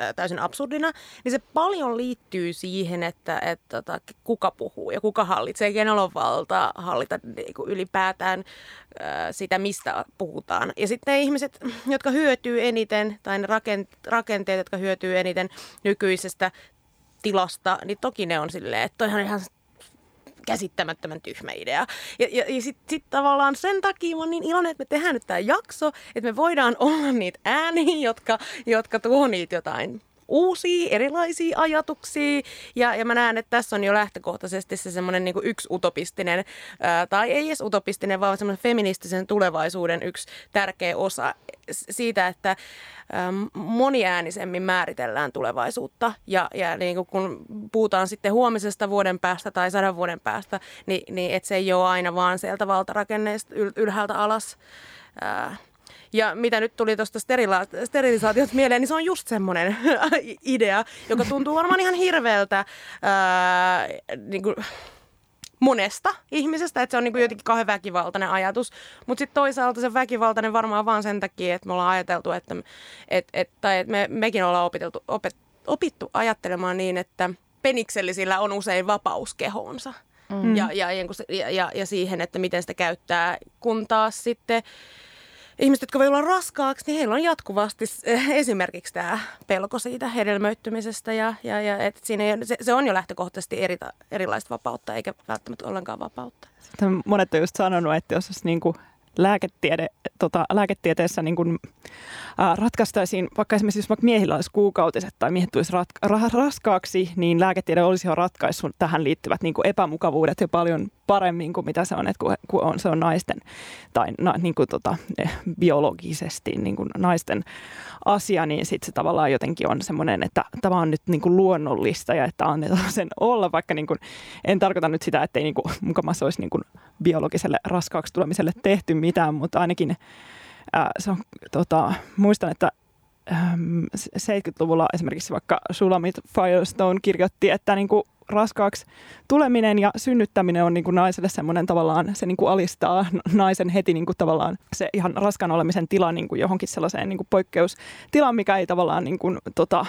äh, täysin absurdina, niin se paljon liittyy siihen, että, että, että kuka puhuu ja kuka hallitsee, kenellä on valta hallita niin kuin ylipäätään äh, sitä, mistä puhutaan. Ja sitten ne ihmiset, jotka hyötyy eniten, tai ne rakenteet, jotka hyötyy eniten nykyisestä tilasta, niin toki ne on silleen, että toihan ihan käsittämättömän tyhmä idea. Ja, ja, ja sitten sit tavallaan sen takia mä oon niin iloinen, että me tehdään nyt tämä jakso, että me voidaan olla niitä ääniä, jotka, jotka tuo niitä jotain uusia, erilaisia ajatuksia. Ja, ja mä näen, että tässä on jo lähtökohtaisesti se semmoinen niin yksi utopistinen, ää, tai ei edes utopistinen, vaan semmoinen feministisen tulevaisuuden yksi tärkeä osa siitä, että moniäänisemmin määritellään tulevaisuutta. Ja, ja niin kuin kun puhutaan sitten huomisesta vuoden päästä tai sadan vuoden päästä, niin, niin että se ei ole aina vaan sieltä valtarakenneista ylhäältä alas. Ää, ja mitä nyt tuli tuosta sterila- sterilisaatiosta mieleen, niin se on just semmoinen idea, joka tuntuu varmaan ihan hirveältä ää, niin kuin, monesta ihmisestä, että se on niin kuin jotenkin kauhean väkivaltainen ajatus. Mutta sitten toisaalta se väkivaltainen varmaan vaan sen takia, että me ollaan ajateltu, että, et, et, tai että me, mekin ollaan opiteltu, opet, opittu ajattelemaan niin, että peniksellisillä on usein vapaus kehoonsa. Mm. Ja, ja, ja, ja, ja siihen, että miten sitä käyttää, kun taas sitten ihmiset, jotka voi olla raskaaksi, niin heillä on jatkuvasti esimerkiksi tämä pelko siitä hedelmöittymisestä ja, ja, ja et siinä ei, se, se on jo lähtökohtaisesti eri, erilaista vapautta eikä välttämättä ollenkaan vapautta. Monet on just sanonut, että jos olisi niin kuin lääketiede, tota, lääketieteessä niin kuin, ää, ratkaistaisiin, vaikka esimerkiksi jos vaikka miehillä olisi kuukautiset tai miehet tulisi ratka- ra- raskaaksi, niin lääketiede olisi jo ratkaissut tähän liittyvät niin kuin epämukavuudet jo paljon paremmin kuin mitä se on, että kun, on, se on naisten tai na, niin kuin tota, eh, biologisesti niin kuin naisten asia, niin sitten se tavallaan jotenkin on semmoinen, että tämä on nyt niin kuin luonnollista ja että annetaan sen olla, vaikka niin kuin, en tarkoita nyt sitä, että ei niin kuin, mukamassa olisi niin kuin biologiselle raskaaksi tulemiselle tehty mitään, mutta ainakin ää, se on, tota, muistan, että 70-luvulla esimerkiksi vaikka Sulamit Firestone kirjoitti, että niin kuin raskaaksi tuleminen ja synnyttäminen on niin kuin naiselle semmoinen tavallaan, se niin kuin alistaa naisen heti niin kuin tavallaan se ihan raskaan olemisen tila niin kuin johonkin sellaiseen niin kuin poikkeustilaan, mikä ei tavallaan niin kuin, tota,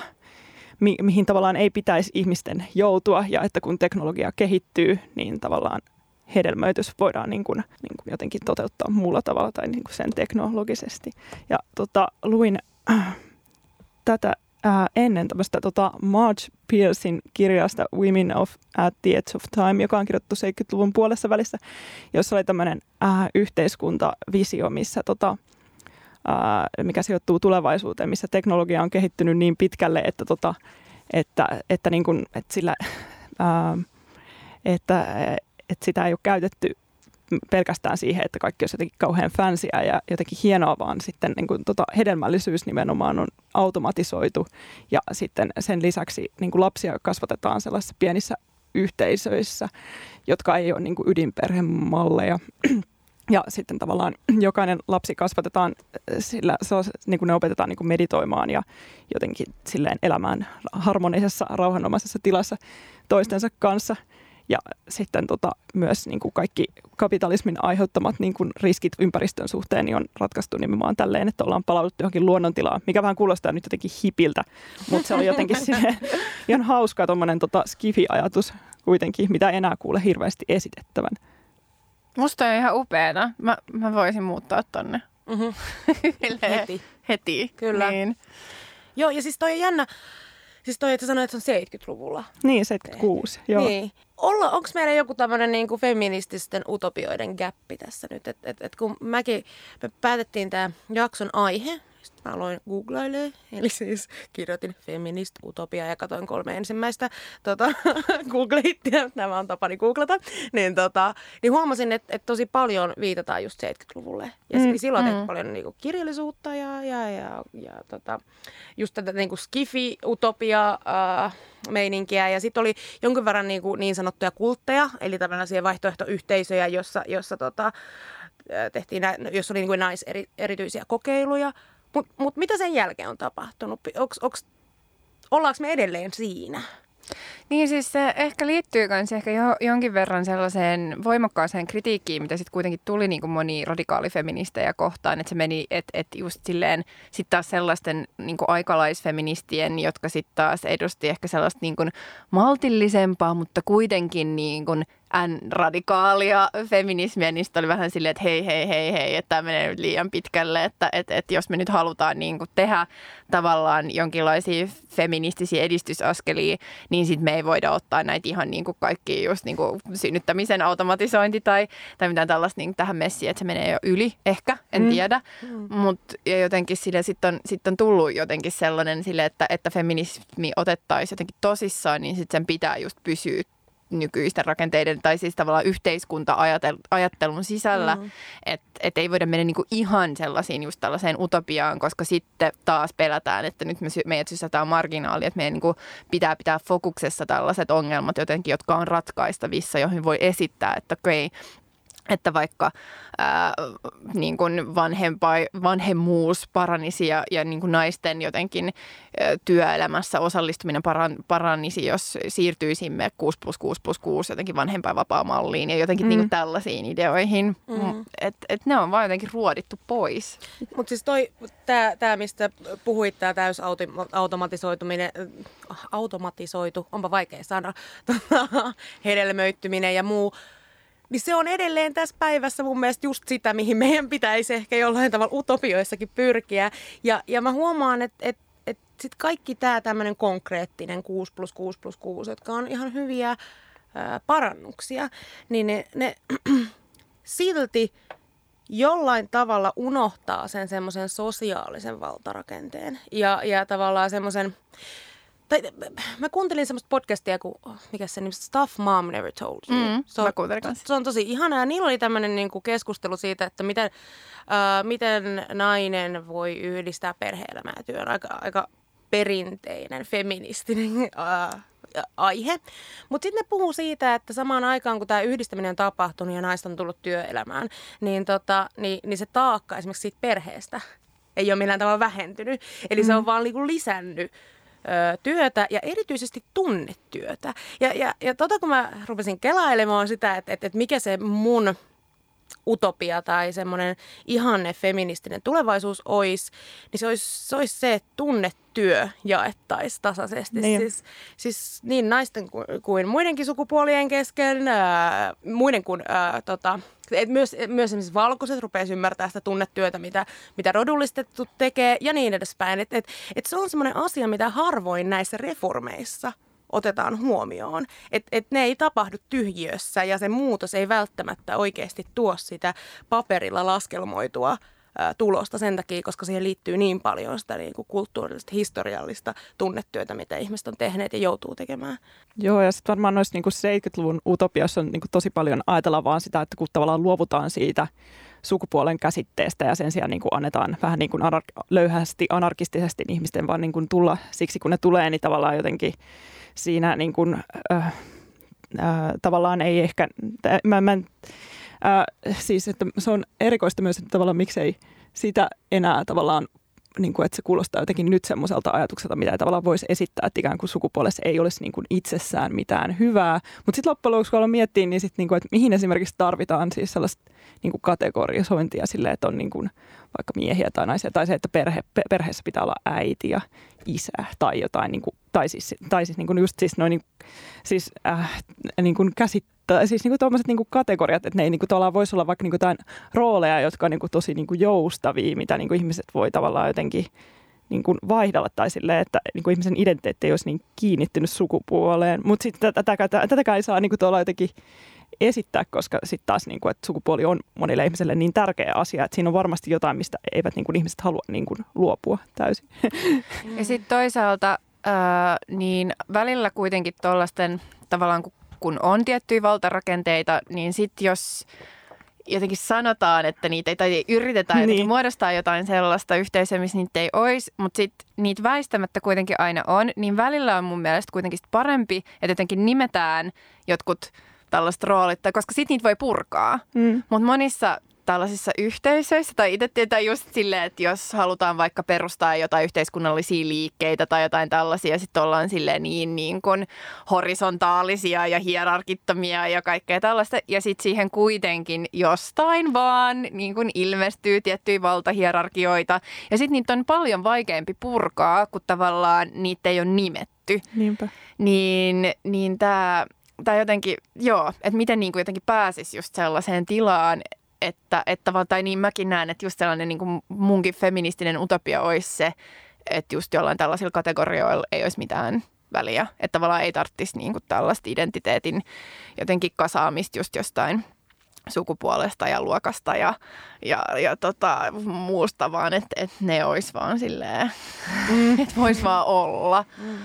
mi- mihin tavallaan ei pitäisi ihmisten joutua. Ja että kun teknologia kehittyy, niin tavallaan hedelmöitys voidaan niin kuin, niin kuin jotenkin toteuttaa muulla tavalla tai niin kuin sen teknologisesti. Ja tota, luin äh, tätä äh, ennen tämmöistä tota Marge Pearsin kirjasta Women of at the Edge of Time, joka on kirjoittu 70-luvun puolessa välissä, jossa oli tämmöinen äh, yhteiskuntavisio, missä tota, äh, mikä sijoittuu tulevaisuuteen, missä teknologia on kehittynyt niin pitkälle, että, tota, että, että, niin kuin, että, sillä, äh, että, että sitä ei ole käytetty pelkästään siihen, että kaikki olisi jotenkin kauhean fansia ja jotenkin hienoa, vaan sitten niin kuin, tota, hedelmällisyys nimenomaan on automatisoitu ja sitten sen lisäksi niin kuin lapsia kasvatetaan sellaisissa pienissä yhteisöissä, jotka ei ole niin kuin ydinperhemalleja. Ja sitten tavallaan jokainen lapsi kasvatetaan sillä, niin kuin ne opetetaan niin kuin meditoimaan ja jotenkin silleen elämään harmonisessa, rauhanomaisessa tilassa toistensa kanssa – ja sitten tota, myös niin kuin kaikki kapitalismin aiheuttamat niin kuin riskit ympäristön suhteen niin on ratkaistu nimenomaan tälleen, että ollaan palauduttu johonkin luonnontilaan, mikä vähän kuulostaa nyt jotenkin hipiltä, mutta se oli jotenkin ihan hauska tuommoinen tota, skifi-ajatus kuitenkin, mitä enää kuule hirveästi esitettävän. Musta on ihan upeeta. Mä, mä voisin muuttaa tonne. Mm-hmm. Heti. Heti. Kyllä. Niin. Joo, ja siis toi on jännä. Siis toi, että sanoit, että se on 70-luvulla. Niin, 76, tehty. joo. Niin. Olla, onko meillä joku tämmöinen niin feminististen utopioiden gappi tässä nyt? Et, et, et kun mäkin, me päätettiin tämä jakson aihe, Mä aloin googlailemaan, eli siis kirjoitin feminist utopia ja katoin kolme ensimmäistä tota, Google-hittiä, nämä on tapani googlata, niin, tota, niin huomasin, että, että tosi paljon viitataan just 70-luvulle. Ja mm, silloin mm. paljon niin kuin, kirjallisuutta ja, ja, ja, ja tota, just tätä niin kuin skifi-utopia äh, meininkiä. Ja sitten oli jonkin verran niin, kuin, niin sanottuja kultteja, eli tämmöisiä vaihtoehtoyhteisöjä, jossa, jossa tota, tehtiin, jos oli niin kuin naiserityisiä kokeiluja. Mutta mut mitä sen jälkeen on tapahtunut? Onks, onks, ollaanko me edelleen siinä? Niin siis se ehkä liittyy myös ehkä jo, jonkin verran sellaiseen voimakkaaseen kritiikkiin, mitä sitten kuitenkin tuli niin kuin moni radikaalifeministejä kohtaan, että se meni, että et just silleen sitten taas sellaisten niin kuin aikalaisfeministien, jotka sitten taas edusti ehkä sellaista niin kuin maltillisempaa, mutta kuitenkin niin kuin N-radikaalia feminismiä, niin oli vähän silleen, että hei, hei, hei, hei, että tämä menee nyt liian pitkälle, että että että jos me nyt halutaan niin kuin tehdä tavallaan jonkinlaisia feministisiä edistysaskelia, niin sitten me ei voida ottaa näitä ihan niin kuin kaikki just niin kuin synnyttämisen automatisointi tai, tai mitään tällaista niin tähän messiin, että se menee jo yli ehkä, en mm. tiedä. Mm. Mutta jotenkin sille sitten on, sit on tullut jotenkin sellainen sille, että, että feminismi otettaisiin jotenkin tosissaan, niin sitten sen pitää just pysyä nykyisten rakenteiden tai siis tavallaan yhteiskunta-ajattelun sisällä, mm. että et ei voida mennä niinku ihan sellaisiin just tällaiseen utopiaan, koska sitten taas pelätään, että nyt me, meidät sysätään marginaali, että meidän niinku pitää pitää fokuksessa tällaiset ongelmat jotenkin, jotka on ratkaistavissa, joihin voi esittää, että okei, okay, että vaikka ää, niin kuin vanhempai, vanhemmuus paranisi ja, ja niin kuin naisten jotenkin ää, työelämässä osallistuminen paran, paranisi, jos siirtyisimme 6 plus 6 plus 6 jotenkin vanhempainvapaamalliin ja jotenkin mm. niin kuin tällaisiin ideoihin. Mm. Että et ne on vaan jotenkin ruodittu pois. Mutta siis toi, tämä mistä puhuit, tämä täysautomatisoituminen, automatisoitu, onpa vaikea sana, hedelmöittyminen ja muu, niin se on edelleen tässä päivässä mun mielestä just sitä, mihin meidän pitäisi ehkä jollain tavalla utopioissakin pyrkiä. Ja, ja mä huomaan, että et, et sit kaikki tämä tämmöinen konkreettinen 6 plus 6 plus 6, jotka on ihan hyviä ää, parannuksia, niin ne, ne silti jollain tavalla unohtaa sen semmoisen sosiaalisen valtarakenteen ja, ja tavallaan semmoisen tai, mä kuuntelin semmoista podcastia, kuin, mikä se nimi, Stuff Mom Never Told You. Mm, se, on, se on tosi ihanaa ja niillä oli tämmöinen niinku keskustelu siitä, että miten, äh, miten nainen voi yhdistää perhe-elämää ja työn. Aika, aika perinteinen, feministinen äh, aihe. Mutta sitten ne puhuu siitä, että samaan aikaan kun tämä yhdistäminen on tapahtunut ja naista on tullut työelämään, niin, tota, niin, niin se taakka esimerkiksi siitä perheestä ei ole millään tavalla vähentynyt. Eli mm. se on vaan niinku lisännyt työtä ja erityisesti tunnetyötä. Ja, ja, ja tota kun mä rupesin kelailemaan sitä, että, että, että mikä se mun utopia tai semmoinen ihanne feministinen tulevaisuus olisi, niin se olisi se, olisi se että tunnetyö jaettaisiin tasaisesti. Niin. Siis, siis niin naisten kuin, kuin muidenkin sukupuolien kesken, ää, muiden kuin ää, tota, et myös, myös esimerkiksi valkoiset rupeaisi ymmärtää sitä tunnetyötä, mitä, mitä rodullistettu tekee ja niin edespäin. Et, et, et se on semmoinen asia, mitä harvoin näissä reformeissa otetaan huomioon. Että et ne ei tapahdu tyhjiössä ja se muutos ei välttämättä oikeasti tuo sitä paperilla laskelmoitua tulosta sen takia, koska siihen liittyy niin paljon sitä niin kuin kulttuurillista, historiallista tunnetyötä, mitä ihmiset on tehneet ja joutuu tekemään. Joo, ja sitten varmaan noissa niin 70-luvun utopiassa on niin kuin tosi paljon ajatella vaan sitä, että kun tavallaan luovutaan siitä sukupuolen käsitteestä ja sen sijaan niin kuin annetaan vähän niin kuin anar- löyhästi, anarkistisesti ihmisten vaan niin kuin tulla siksi, kun ne tulee, niin tavallaan jotenkin siinä niin kuin, äh, äh, tavallaan ei ehkä, mä, mä, äh, siis että se on erikoista myös, että tavallaan miksei sitä enää tavallaan niin kuin, että se kuulostaa jotenkin nyt semmoiselta ajatukselta, mitä ei tavallaan voisi esittää, että ikään kuin sukupuolessa ei olisi niin kuin itsessään mitään hyvää. Mutta sitten loppujen lopuksi, kun aloin miettiä, niin, sit niin kuin, että mihin esimerkiksi tarvitaan siis sellaista niin kuin kategorisointia silleen, että on niin kuin vaikka miehiä tai naisia, tai se, että perhe, perheessä pitää olla äiti ja isä tai jotain, niin kuin, tai siis, tai siis niin kuin just siis noin, niin, siis, äh, niin kuin käsittää, siis niin tuommoiset niin kategoriat, että ne ei niin tavallaan voisi olla vaikka niin kuin jotain rooleja, jotka on niin tosi niin joustavia, mitä niin ihmiset voi tavallaan jotenkin niin kuin vaihdella tai silleen, että niin kuin ihmisen identiteetti ei olisi niin kiinnittynyt sukupuoleen. Mutta sitten tätäkään, tätäkään ei saa niin kuin tuolla jotenkin esittää, koska sitten taas niin kuin, että sukupuoli on monille ihmisille niin tärkeä asia, että siinä on varmasti jotain, mistä eivät niin kuin, ihmiset halua niin kuin, luopua täysin. Ja sitten toisaalta ää, niin välillä kuitenkin tuollaisten tavallaan kun on tiettyjä valtarakenteita, niin sitten jos jotenkin sanotaan, että niitä ei, tai yritetään niin. jotenkin muodostaa jotain sellaista yhteisöä, missä niitä ei olisi, mutta sitten niitä väistämättä kuitenkin aina on, niin välillä on mun mielestä kuitenkin parempi, että jotenkin nimetään jotkut tällaiset roolit, koska sitten niitä voi purkaa. Mm. Mutta monissa tällaisissa yhteisöissä, tai itse tietää just silleen, että jos halutaan vaikka perustaa jotain yhteiskunnallisia liikkeitä tai jotain tällaisia, sitten ollaan silleen niin, niin kuin horisontaalisia ja hierarkittomia ja kaikkea tällaista, ja sitten siihen kuitenkin jostain vaan niin kuin ilmestyy tiettyjä valtahierarkioita, ja sitten niitä on paljon vaikeampi purkaa, kun tavallaan niitä ei ole nimetty. Niinpä. Niin, niin tämä tai jotenkin, joo, että miten niin kuin jotenkin pääsisi just sellaiseen tilaan, että, että tai niin mäkin näen, että just sellainen niin kuin munkin feministinen utopia olisi se, että just jollain tällaisilla kategorioilla ei olisi mitään väliä. Että tavallaan ei tarvitsisi niin kuin tällaista identiteetin jotenkin kasaamista just jostain sukupuolesta ja luokasta ja, ja, ja tota, muusta, vaan että et ne olisi vaan silleen, mm. että voisi vaan olla. Mm.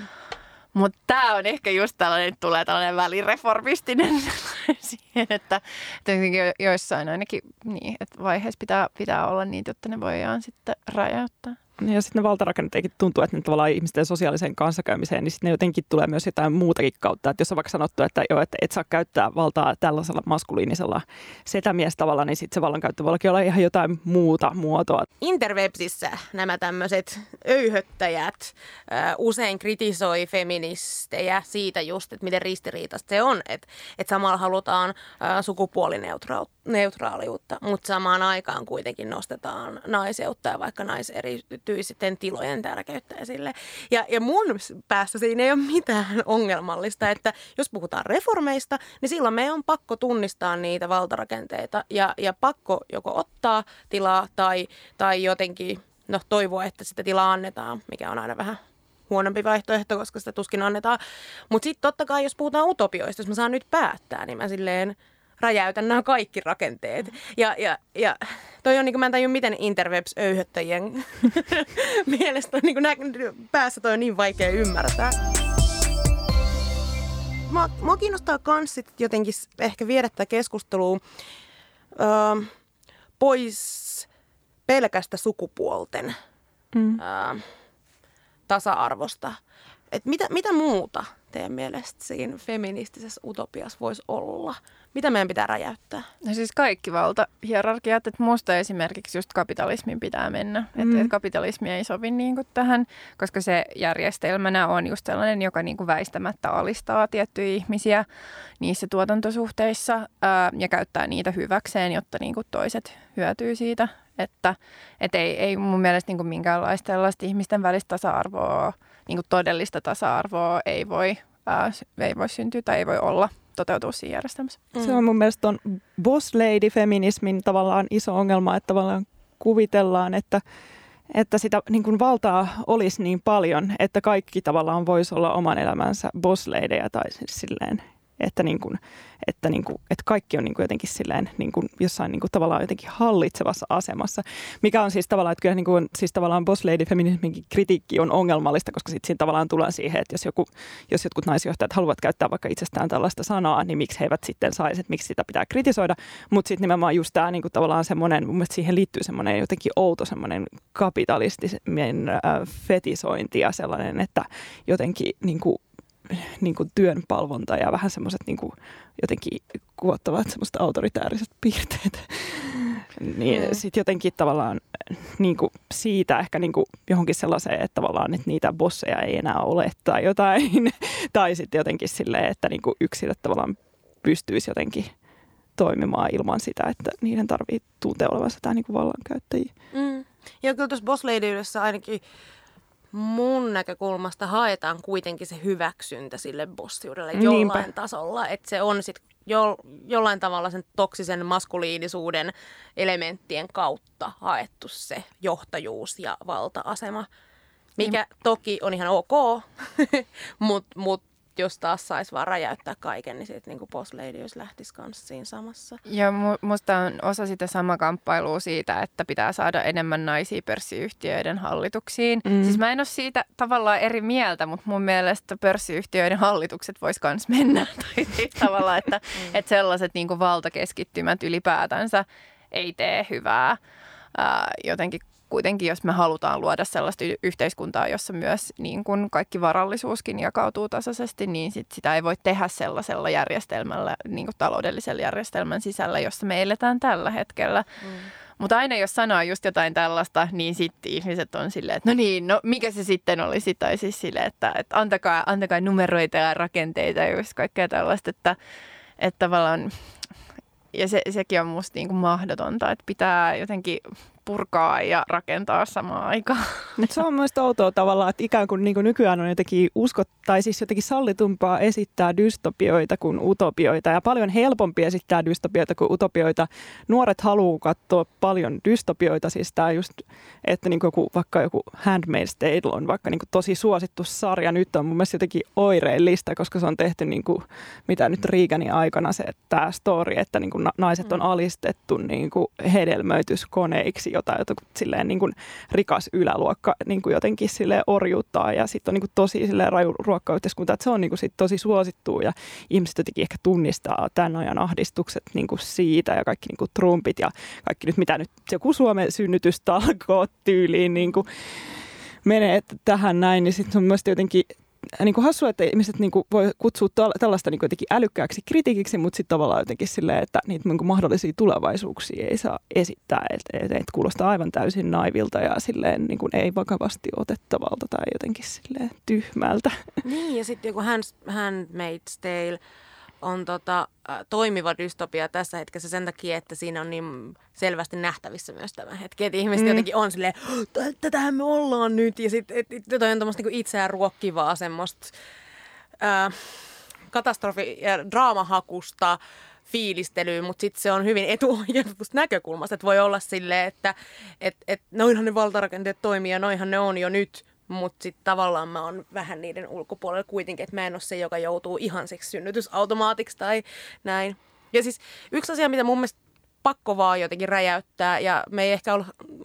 Mutta tämä on ehkä just tällainen, että tulee tällainen välireformistinen siihen, että, että joissain ainakin niin, että vaiheessa pitää, pitää olla niitä, jotta ne voidaan sitten rajoittaa. Ja sitten ne valtarakenteetkin tuntuu, että ne tavallaan ihmisten sosiaaliseen kanssakäymiseen, niin sitten ne jotenkin tulee myös jotain muutakin kautta. Että jos on vaikka sanottu, että joo, että et saa käyttää valtaa tällaisella maskuliinisella setämiestavalla, niin sitten se vallankäyttö voi olla ihan jotain muuta muotoa. Interwebsissä nämä tämmöiset öyhöttäjät usein kritisoi feministejä siitä just, että miten ristiriitaista se on, että, että samalla halutaan sukupuolineutraaliutta, mutta samaan aikaan kuitenkin nostetaan naiseutta ja vaikka naiserityisten tilojen tärkeyttä esille. Ja, ja mun päässä siinä ei ole mitään ongelmallista, että jos puhutaan reformeista, niin silloin meidän on pakko tunnistaa niitä valtarakenteita ja, ja pakko joko ottaa tilaa tai, tai jotenkin no, toivoa, että sitä tilaa annetaan, mikä on aina vähän huonompi vaihtoehto, koska sitä tuskin annetaan. Mutta sitten totta kai, jos puhutaan utopioista, jos mä saan nyt päättää, niin mä silleen räjäytän nämä kaikki rakenteet. Ja, ja, ja toi on, niin kuin, mä en tajua, miten interwebs-öyhöttäjien mielestä on, niin kuin, päässä toi on niin vaikea ymmärtää. Mua, mua kiinnostaa myös sit jotenkin ehkä viedä tätä keskustelua öö, pois pelkästä sukupuolten mm. öö, tasa-arvosta. Et mitä, mitä muuta teidän mielestä siinä feministisessä utopiassa voisi olla? Mitä meidän pitää räjäyttää? No siis kaikki valtahierarkiat, että musta esimerkiksi just kapitalismin pitää mennä. Mm. Että et kapitalismi ei sovi niin kuin tähän, koska se järjestelmänä on just sellainen, joka niin kuin väistämättä alistaa tiettyjä ihmisiä niissä tuotantosuhteissa ää, ja käyttää niitä hyväkseen, jotta niin kuin toiset hyötyy siitä. Että et ei, ei mun mielestä niin kuin minkäänlaista ihmisten välistä tasa-arvoa, niin kuin todellista tasa-arvoa ei voi, ää, ei voi syntyä tai ei voi olla toteutua siinä järjestelmässä. Mm. Se on mun mielestä on boss lady feminismin tavallaan iso ongelma, että tavallaan kuvitellaan, että, että sitä niin kuin valtaa olisi niin paljon, että kaikki tavallaan voisi olla oman elämänsä boss ladyja tai siis silleen että, niin kuin, että, niin kuin, että kaikki on niin kuin jotenkin silleen niin kuin jossain niin kuin tavallaan jotenkin hallitsevassa asemassa, mikä on siis tavallaan, että kyllä niin kuin, siis tavallaan boss lady feminisminkin kritiikki on ongelmallista, koska sitten siinä tavallaan tulee siihen, että jos, joku, jos jotkut naisjohtajat haluavat käyttää vaikka itsestään tällaista sanaa, niin miksi he eivät sitten saisi, että miksi sitä pitää kritisoida, mutta sitten nimenomaan just tämä niin kuin tavallaan semmoinen, mun mielestä siihen liittyy semmoinen jotenkin outo semmoinen kapitalistinen äh, fetisointi ja sellainen, että jotenkin niin kuin niin kuin työn palvonta ja vähän semmoiset niin kuin jotenkin kuottavat semmoista autoritääriset piirteet. niin mm. sitten jotenkin tavallaan niin kuin siitä ehkä niin kuin johonkin sellaiseen, että tavallaan että niitä bosseja ei enää ole tai jotain. tai sitten jotenkin silleen, että niin kuin yksilöt tavallaan pystyisi jotenkin toimimaan ilman sitä, että niiden tarvii tuntea olevansa tämä niin vallankäyttäjiä. Mm. Ja kyllä tuossa Boss ainakin mun näkökulmasta haetaan kuitenkin se hyväksyntä sille bossiudelle jollain Niinpä. tasolla. Että se on sitten jo, jollain tavalla sen toksisen maskuliinisuuden elementtien kautta haettu se johtajuus ja valta-asema. Mikä niin. toki on ihan ok, mutta mut jos taas saisi vaan räjäyttää kaiken, niin sitten niin Boss Ladies lähtisi kanssa siinä samassa. Ja mu- musta on osa sitä sama kamppailua siitä, että pitää saada enemmän naisia pörssiyhtiöiden hallituksiin. Mm. Siis mä en ole siitä tavallaan eri mieltä, mutta mun mielestä pörssiyhtiöiden hallitukset vois kans mennä. tai siis tavallaan, että, mm. että sellaiset niin valtakeskittymät ylipäätänsä ei tee hyvää ää, jotenkin kuitenkin, jos me halutaan luoda sellaista yhteiskuntaa, jossa myös niin kun kaikki varallisuuskin jakautuu tasaisesti, niin sit sitä ei voi tehdä sellaisella järjestelmällä, niin kuin taloudellisen järjestelmän sisällä, jossa me eletään tällä hetkellä. Mm. Mutta aina jos sanoo just jotain tällaista, niin sitten ihmiset on silleen, että no niin, no mikä se sitten olisi? Tai siis silleen, että, että antakaa, antakaa numeroita ja rakenteita ja just kaikkea tällaista, että, että tavallaan ja se, sekin on musta niin kuin mahdotonta, että pitää jotenkin purkaa ja rakentaa samaan aikaan. Mutta se on myös outoa tavallaan, että ikään kuin, niin kuin nykyään on jotenkin uskot, tai siis jotenkin sallitumpaa esittää dystopioita kuin utopioita ja paljon helpompi esittää dystopioita kuin utopioita. Nuoret haluaa katsoa paljon dystopioita, siis tämä just, että niin kuin joku, vaikka joku Handmaid's Tale on vaikka niin kuin tosi suosittu sarja, nyt on mun mielestä jotenkin oireellista, koska se on tehty niin kuin, mitä nyt Reaganin aikana se tämä story, että niin kuin naiset on mm. alistettu niin kuin hedelmöityskoneiksi jotain, jota silleen niin kuin rikas yläluokka niin kuin jotenkin silleen orjuuttaa ja sitten on niin kuin tosi silleen raju ruokkayhteiskunta, että se on niin kuin sit tosi suosittu ja ihmiset jotenkin ehkä tunnistaa tämän ajan ahdistukset niin kuin siitä ja kaikki niin kuin Trumpit ja kaikki nyt mitä nyt joku Suomen synnytystalkoot tyyliin niin kuin, menee tähän näin, niin sitten on myös jotenkin niin kuin hassua, että ihmiset niin kuin voi kutsua tällaista niin kuin jotenkin älykkääksi kritiikiksi, mutta sitten tavallaan jotenkin silleen, että niitä niin kuin mahdollisia tulevaisuuksia ei saa esittää, että et, et kuulostaa aivan täysin naivilta ja silleen niin kuin ei vakavasti otettavalta tai jotenkin silleen tyhmältä. Niin, ja sitten joku Handmaid's Tale on tota, toimiva dystopia tässä hetkessä sen takia, että siinä on niin selvästi nähtävissä myös tämä hetki. Että ihmiset mm. jotenkin on silleen, tätähän me ollaan nyt. Ja sitten toi on tämmöistä niinku itseään ruokkivaa semmoista ää, katastrofi- ja draamahakusta fiilistelyyn, mutta sitten se on hyvin etuoikeutetusta näkökulmasta, että voi olla silleen, että et, et, noinhan ne valtarakenteet toimii ja noinhan ne on jo nyt, mutta sitten tavallaan mä oon vähän niiden ulkopuolella kuitenkin, että mä en ole se, joka joutuu ihan siksi synnytysautomaatiksi tai näin. Ja siis yksi asia, mitä mun mielestä pakko vaan jotenkin räjäyttää, ja me ei ehkä ole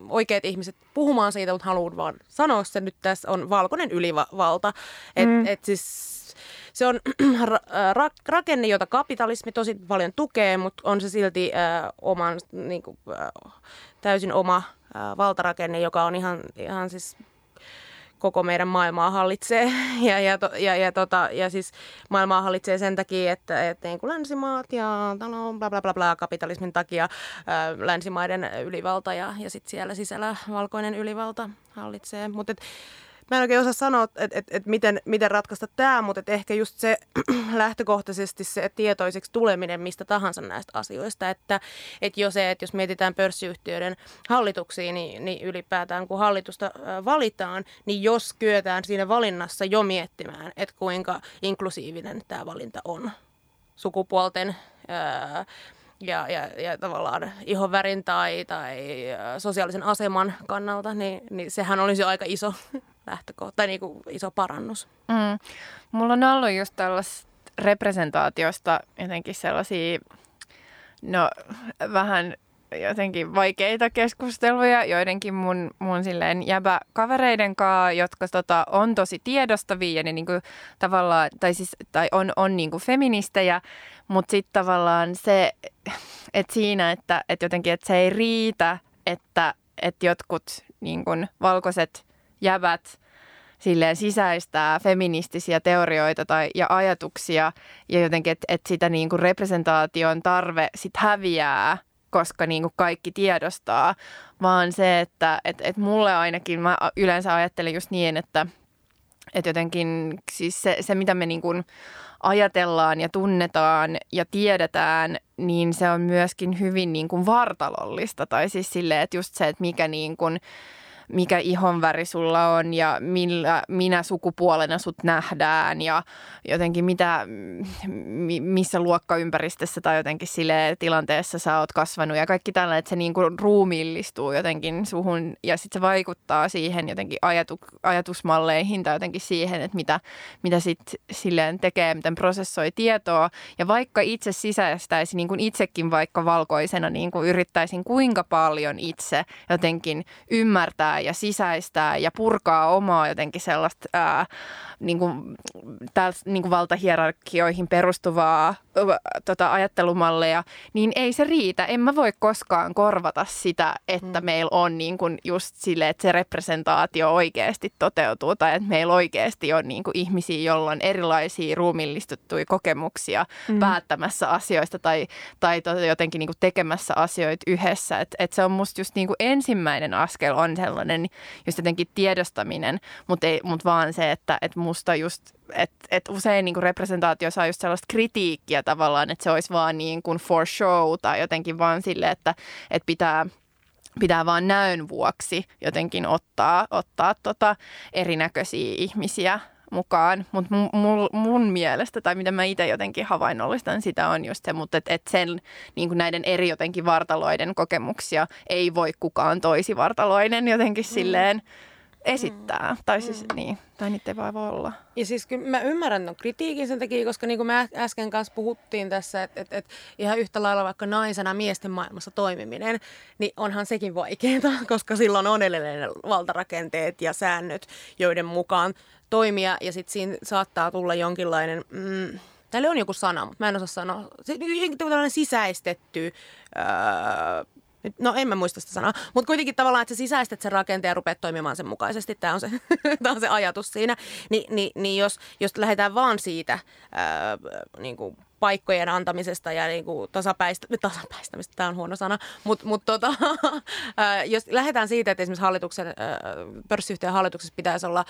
oikeat ihmiset puhumaan siitä, mutta haluan vaan sanoa sen nyt tässä, on valkoinen ylivalta. Et, mm. et siis se on ra- rakenne, jota kapitalismi tosi paljon tukee, mutta on se silti äh, oman, niin kuin, äh, täysin oma äh, valtarakenne, joka on ihan, ihan siis koko meidän maailmaa hallitsee. Ja, ja, ja, ja, tota, ja siis maailmaa hallitsee sen takia, että, että niin kuin länsimaat ja talo, bla bla bla bla kapitalismin takia ää, länsimaiden ylivalta ja, ja sitten siellä sisällä valkoinen ylivalta hallitsee. Mutta mä en oikein osaa sanoa, että et, et miten, miten ratkaista tämä, mutta ehkä just se lähtökohtaisesti se tietoiseksi tuleminen mistä tahansa näistä asioista, että et jo se, että jos mietitään pörssiyhtiöiden hallituksia, niin, niin ylipäätään kun hallitusta valitaan, niin jos kyetään siinä valinnassa jo miettimään, että kuinka inklusiivinen tämä valinta on sukupuolten ää, ja, ja, ja tavallaan ihonvärin tai, tai sosiaalisen aseman kannalta, niin, niin sehän olisi aika iso lähtökohta tai niin kuin iso parannus. Mm. Mulla on ollut just tällaista representaatiosta jotenkin sellaisia, no vähän jotenkin vaikeita keskusteluja joidenkin mun, mun silleen jäbä kavereiden kanssa, jotka tota, on tosi tiedostavia ja ne niinku tavallaan, tai siis, tai on, on niinku feministejä, mutta sitten tavallaan se, että siinä, että et jotenkin, että se ei riitä, että et jotkut niinku valkoiset jävät silleen sisäistää feministisiä teorioita tai, ja ajatuksia ja jotenkin, että et sitä niin kuin representaation tarve sit häviää, koska niin kuin kaikki tiedostaa, vaan se, että et, et mulle ainakin mä yleensä ajattelen just niin, että et jotenkin siis se, se mitä me niin kuin ajatellaan ja tunnetaan ja tiedetään, niin se on myöskin hyvin niin kuin vartalollista. Tai siis silleen, että just se, että mikä niin kuin, mikä ihonväri sulla on ja millä, minä sukupuolena sut nähdään ja jotenkin mitä, missä luokkaympäristössä tai jotenkin sille tilanteessa sä oot kasvanut ja kaikki tällainen, että se niin kuin ruumiillistuu jotenkin suhun ja sitten se vaikuttaa siihen jotenkin ajatu, ajatusmalleihin tai jotenkin siihen, että mitä, mitä sitten silleen tekee, miten prosessoi tietoa. Ja vaikka itse sisäistäisi niin kuin itsekin vaikka valkoisena niin kuin yrittäisin kuinka paljon itse jotenkin ymmärtää ja sisäistää ja purkaa omaa jotenkin sellaista ää, niin kuin, täls, niin kuin valtahierarkioihin perustuvaa tota, ajattelumalleja, niin ei se riitä. En mä voi koskaan korvata sitä, että mm. meillä on niin kuin just sille, että se representaatio oikeasti toteutuu tai että meillä oikeasti on niin kuin ihmisiä, joilla on erilaisia ruumillistuttuja kokemuksia mm. päättämässä asioista tai, tai tota, jotenkin niin kuin tekemässä asioita yhdessä. Et, et se on musta just niin kuin ensimmäinen askel on sellainen just jotenkin tiedostaminen, mutta mut vaan se, että et musta just että et usein niin kuin representaatio saa just sellaista kritiikkiä tavallaan, että se olisi vaan niin kuin for show tai jotenkin vaan sille, että, että pitää pitää vaan näön vuoksi jotenkin ottaa, ottaa tota erinäköisiä ihmisiä mukaan. Mutta mun, mun mielestä, tai mitä mä itse jotenkin havainnollistan sitä, on just se, mutta että et sen niin kuin näiden eri jotenkin vartaloiden kokemuksia ei voi kukaan toisi vartaloinen jotenkin mm. silleen esittää. Mm. Tai siis mm. niin, tai niitä ei vaan voi olla. Ja siis kyllä mä ymmärrän no kritiikin sen takia, koska niin kuin me äsken kanssa puhuttiin tässä, että, että, että ihan yhtä lailla vaikka naisena miesten maailmassa toimiminen, niin onhan sekin vaikeaa, koska silloin on edelleen valtarakenteet ja säännöt, joiden mukaan toimia. Ja sitten siinä saattaa tulla jonkinlainen... Mm, Täällä on joku sana, mutta mä en osaa sanoa. Se, tällainen sisäistetty öö, no en mä muista sitä sanaa, mutta kuitenkin tavallaan, että sä sisäistät sen rakenteen ja rupeat toimimaan sen mukaisesti. Tämä on se, on se ajatus siinä. Ni, niin, niin jos, jos lähdetään vaan siitä ää, niin kuin paikkojen antamisesta ja niin kuin tasapäistä, tasapäistämistä, tämä on huono sana, mutta mut tota, jos lähdetään siitä, että esimerkiksi hallituksen, pörssiyhtiön hallituksessa pitäisi olla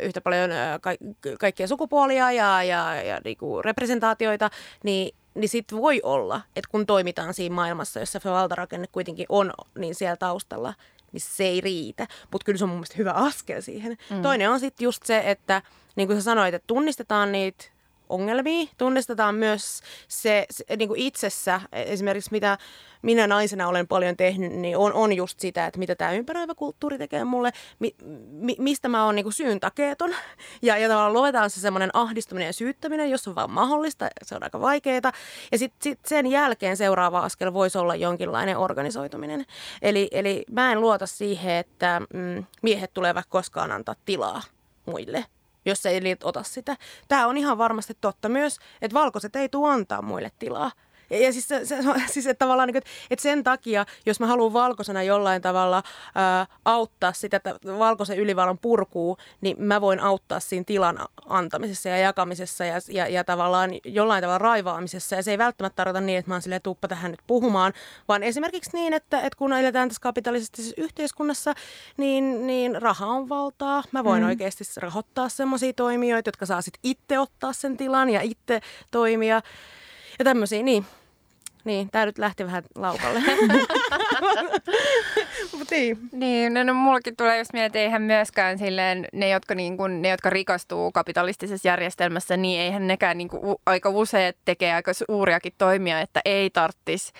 yhtä paljon ka- kaikkia sukupuolia ja, ja, ja niin kuin representaatioita, niin niin sitten voi olla, että kun toimitaan siinä maailmassa, jossa se valtarakenne kuitenkin on niin siellä taustalla, niin se ei riitä. Mutta kyllä se on mun mielestä hyvä askel siihen. Mm. Toinen on sitten just se, että niin kuin sä sanoit, että tunnistetaan niitä ongelmia. Tunnistetaan myös se, se niin kuin itsessä, esimerkiksi mitä minä naisena olen paljon tehnyt, niin on, on just sitä, että mitä tämä ympäröivä kulttuuri tekee mulle, mi, mi, mistä mä oon niin syyntakeeton. Ja, ja tavallaan luetaan se semmoinen ahdistuminen ja syyttäminen, jos on vaan mahdollista, se on aika vaikeaa. Ja sitten sit sen jälkeen seuraava askel voisi olla jonkinlainen organisoituminen. Eli, eli mä en luota siihen, että mm, miehet tulevat koskaan antaa tilaa muille jos ei ota sitä. Tämä on ihan varmasti totta myös, että valkoiset ei tule antaa muille tilaa. Ja, ja siis, se, se, siis että tavallaan, niin että, että sen takia, jos mä haluan valkoisena jollain tavalla ää, auttaa sitä, että valkoisen ylivallan purkuu, niin mä voin auttaa siinä tilan antamisessa ja jakamisessa ja, ja, ja tavallaan jollain tavalla raivaamisessa. Ja se ei välttämättä tarkoita niin, että mä oon silleen tuppa tähän nyt puhumaan, vaan esimerkiksi niin, että, että kun eletään tässä kapitalistisessa yhteiskunnassa, niin, niin raha on valtaa. Mä voin mm. oikeasti rahoittaa semmoisia toimijoita, jotka saa sitten itse ottaa sen tilan ja itse toimia. Ja tämmöisiä, niin. Niin, tää nyt lähti vähän laukalle. Mutta niin. Niin, no, no mullakin tulee just mieleen, että eihän myöskään silleen ne, jotka, niin kun, ne, jotka rikastuu kapitalistisessa järjestelmässä, niin eihän nekään niin kun, aika usein tekee aika suuriakin toimia, että ei tarttis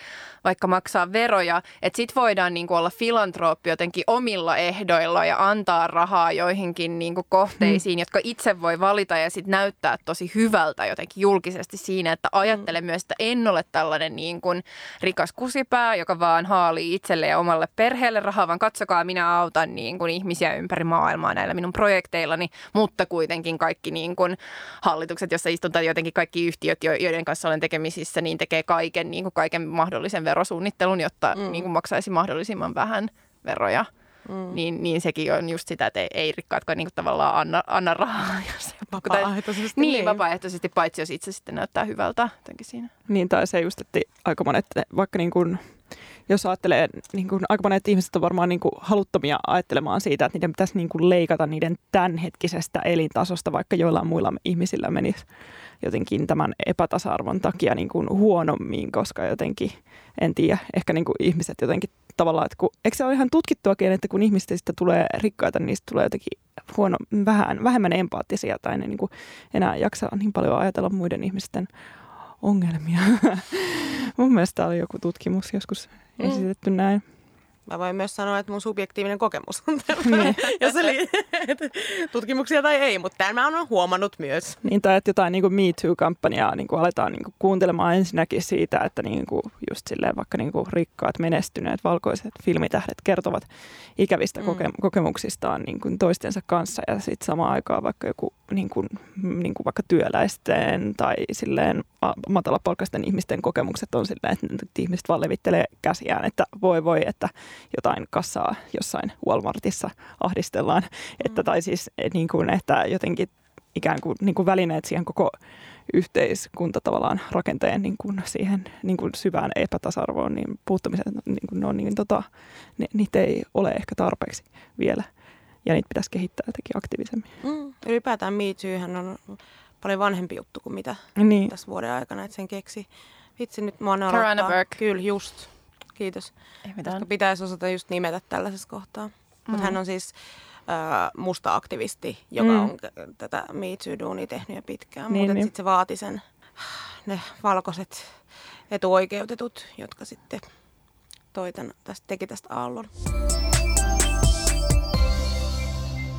vaikka maksaa veroja. Että sit voidaan niin olla filantrooppi jotenkin omilla ehdoilla ja antaa rahaa joihinkin niin kohteisiin, hmm. jotka itse voi valita ja sitten näyttää tosi hyvältä jotenkin julkisesti siinä, että ajattele hmm. myös, että en ole tällainen niin kuin rikas kusipää, joka vaan haalii itselle ja omalle perheelle rahaa, vaan katsokaa, minä autan niin kuin ihmisiä ympäri maailmaa näillä minun projekteillani, mutta kuitenkin kaikki niin kuin hallitukset, jossa istun tai jotenkin kaikki yhtiöt, joiden kanssa olen tekemisissä, niin tekee kaiken, niin kuin kaiken mahdollisen verosuunnittelun, jotta mm. niin kuin maksaisi mahdollisimman vähän veroja. Mm. Niin, niin sekin on just sitä, että ei, ei rikkaatkaan niin tavallaan anna, anna rahaa. Jos vapaaehtoisesti. Niin, niin, vapaaehtoisesti, paitsi jos itse sitten näyttää hyvältä siinä. Niin, tai se just, että aika monet, vaikka niin kuin jos ajattelee, niin kuin aika monet ihmiset on varmaan niin kuin haluttomia ajattelemaan siitä, että niiden pitäisi niin kuin leikata niiden tämänhetkisestä elintasosta, vaikka joillain muilla ihmisillä menisi jotenkin tämän epätasa-arvon takia niin kuin huonommin, koska jotenkin, en tiedä, ehkä niin kuin ihmiset jotenkin tavallaan, että kun, eikö se ole ihan tutkittuakin, että kun ihmisistä tulee rikkaita, niin niistä tulee jotenkin huono, vähän, vähemmän empaattisia tai ne niin kuin enää jaksaa niin paljon ajatella muiden ihmisten ongelmia. Mun mielestä oli joku tutkimus joskus mm. esitetty näin. Mä voin myös sanoa, että mun subjektiivinen kokemus on tällainen, jos eli tutkimuksia tai ei, mutta tämän mä oon huomannut myös. Niin, tai että jotain niin kuin Me Too-kampanjaa niin kuin aletaan niin kuin kuuntelemaan ensinnäkin siitä, että niin kuin just silleen vaikka niin kuin rikkaat, menestyneet, valkoiset filmitähdet kertovat ikävistä mm. koke- kokemuksistaan niin kuin toistensa kanssa ja sitten samaan aikaan vaikka joku niin kuin, niin kuin vaikka työläisten tai silleen matalapalkkaisten ihmisten kokemukset on silleen, että ihmiset vaan levittelee käsiään, että voi voi, että jotain kassaa jossain Walmartissa ahdistellaan. Mm. Että, tai siis niin kuin, että jotenkin ikään kuin, niin kuin välineet siihen koko yhteiskunta tavallaan rakenteen niin kuin siihen niin kuin syvään epätasa-arvoon niin puuttumiseen, niin kuin ne on niin, tota, ne, niitä ei ole ehkä tarpeeksi vielä ja niitä pitäisi kehittää jotenkin aktiivisemmin. Mm. Ylipäätään Me Toohän on paljon vanhempi juttu kuin mitä niin. tässä vuoden aikana, että sen keksi. Vitsi, nyt mä oon Kyllä, just. Kiitos. Ei mitään. Koska pitäisi osata just nimetä tällaisessa kohtaa. Mm. Mutta hän on siis äh, musta aktivisti, joka mm. on tätä Me Too-duunia tehnyt jo pitkään. Niin, mutta niin. sitten se vaati sen, ne valkoiset etuoikeutetut, jotka sitten toi tämän, tästä, teki tästä aallon.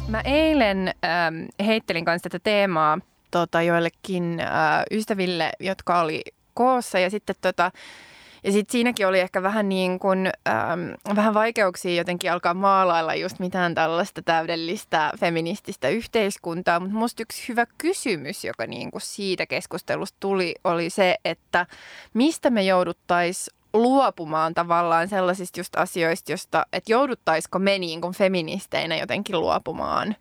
Mä eilen ähm, heittelin kanssa tätä teemaa tota, joillekin äh, ystäville, jotka oli koossa ja sitten tota, ja sitten siinäkin oli ehkä vähän niin kuin, ähm, vähän vaikeuksia jotenkin alkaa maalailla just mitään tällaista täydellistä feminististä yhteiskuntaa. Mutta musta yksi hyvä kysymys, joka niin kuin siitä keskustelusta tuli, oli se, että mistä me jouduttaisiin luopumaan tavallaan sellaisista just asioista, josta, että jouduttaisiko me niin kuin feministeinä jotenkin luopumaan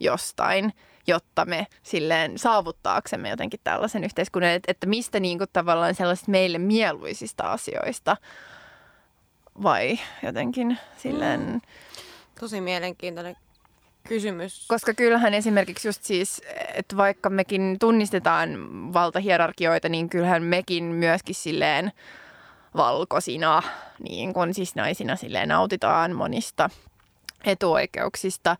jostain, jotta me silleen saavuttaaksemme jotenkin tällaisen yhteiskunnan, että, että mistä niin kuin tavallaan sellaisista meille mieluisista asioista vai jotenkin silleen... Mm. Tosi mielenkiintoinen kysymys. Koska kyllähän esimerkiksi just siis, että vaikka mekin tunnistetaan valtahierarkioita, niin kyllähän mekin myöskin silleen valkoisina, niin kuin siis naisina silleen nautitaan monista etuoikeuksista.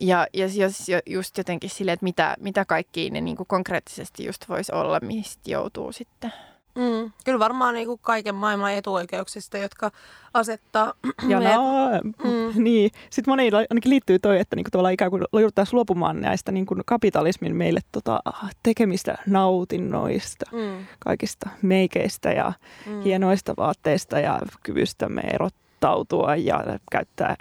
Ja, ja jos just jotenkin silleen, että mitä, mitä kaikki ne niin kuin konkreettisesti just voisi olla, mistä joutuu sitten Mm, kyllä varmaan niin kuin kaiken maailman etuoikeuksista, jotka asettaa... Ja no, mm. niin. Sitten monilla ainakin liittyy toi, että niinku tavallaan ikään kuin jouduttaisiin luopumaan näistä niinku kapitalismin meille tota, tekemistä nautinnoista, mm. kaikista meikeistä ja mm. hienoista vaatteista ja kyvystämme erottaa valmistautua ja käyttää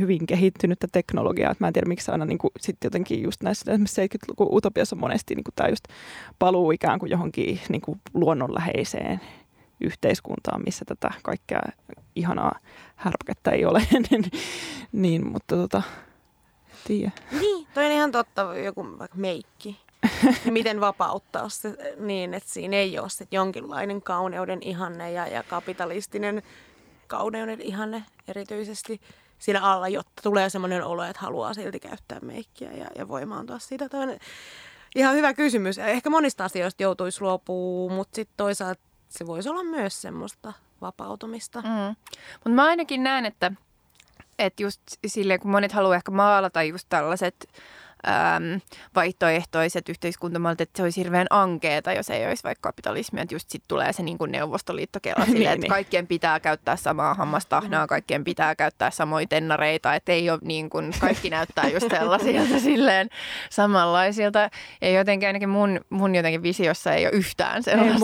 hyvin, kehittynyttä teknologiaa. Et mä en tiedä, miksi aina niin kuin, sit jotenkin just näissä esimerkiksi 70-luvun utopiassa on monesti niin kuin tämä just paluu ikään kuin johonkin niin kuin luonnonläheiseen yhteiskuntaan, missä tätä kaikkea ihanaa härpäkettä ei ole. niin, niin, mutta tota, tiedä. Niin, toi on ihan totta, joku vaikka meikki. Miten vapauttaa se niin, että siinä ei ole se jonkinlainen kauneuden ihanne ja, ja kapitalistinen kauneuden ihanne erityisesti siinä alla, jotta tulee semmoinen olo, että haluaa silti käyttää meikkiä ja, ja voimaantua siitä. On ihan hyvä kysymys. Ehkä monista asioista joutuisi luopumaan, mutta sitten toisaalta se voisi olla myös semmoista vapautumista. Mm. Mutta mä ainakin näen, että, että just silleen, kun monet haluaa ehkä maalata just tällaiset äm, vaihtoehtoiset yhteiskuntamallit, että se olisi hirveän ankeeta, jos ei olisi vaikka kapitalismia, että just sitten tulee se niin kuin neuvostoliittokela silleen, niin, että niin. kaikkien pitää käyttää samaa hammastahnaa, kaikkien pitää käyttää samoja tennareita, että ei ole niin kuin, kaikki näyttää just sellaisilta silleen samanlaisilta. Ja jotenkin ainakin mun, mun jotenkin visiossa ei ole yhtään sellaista. Ei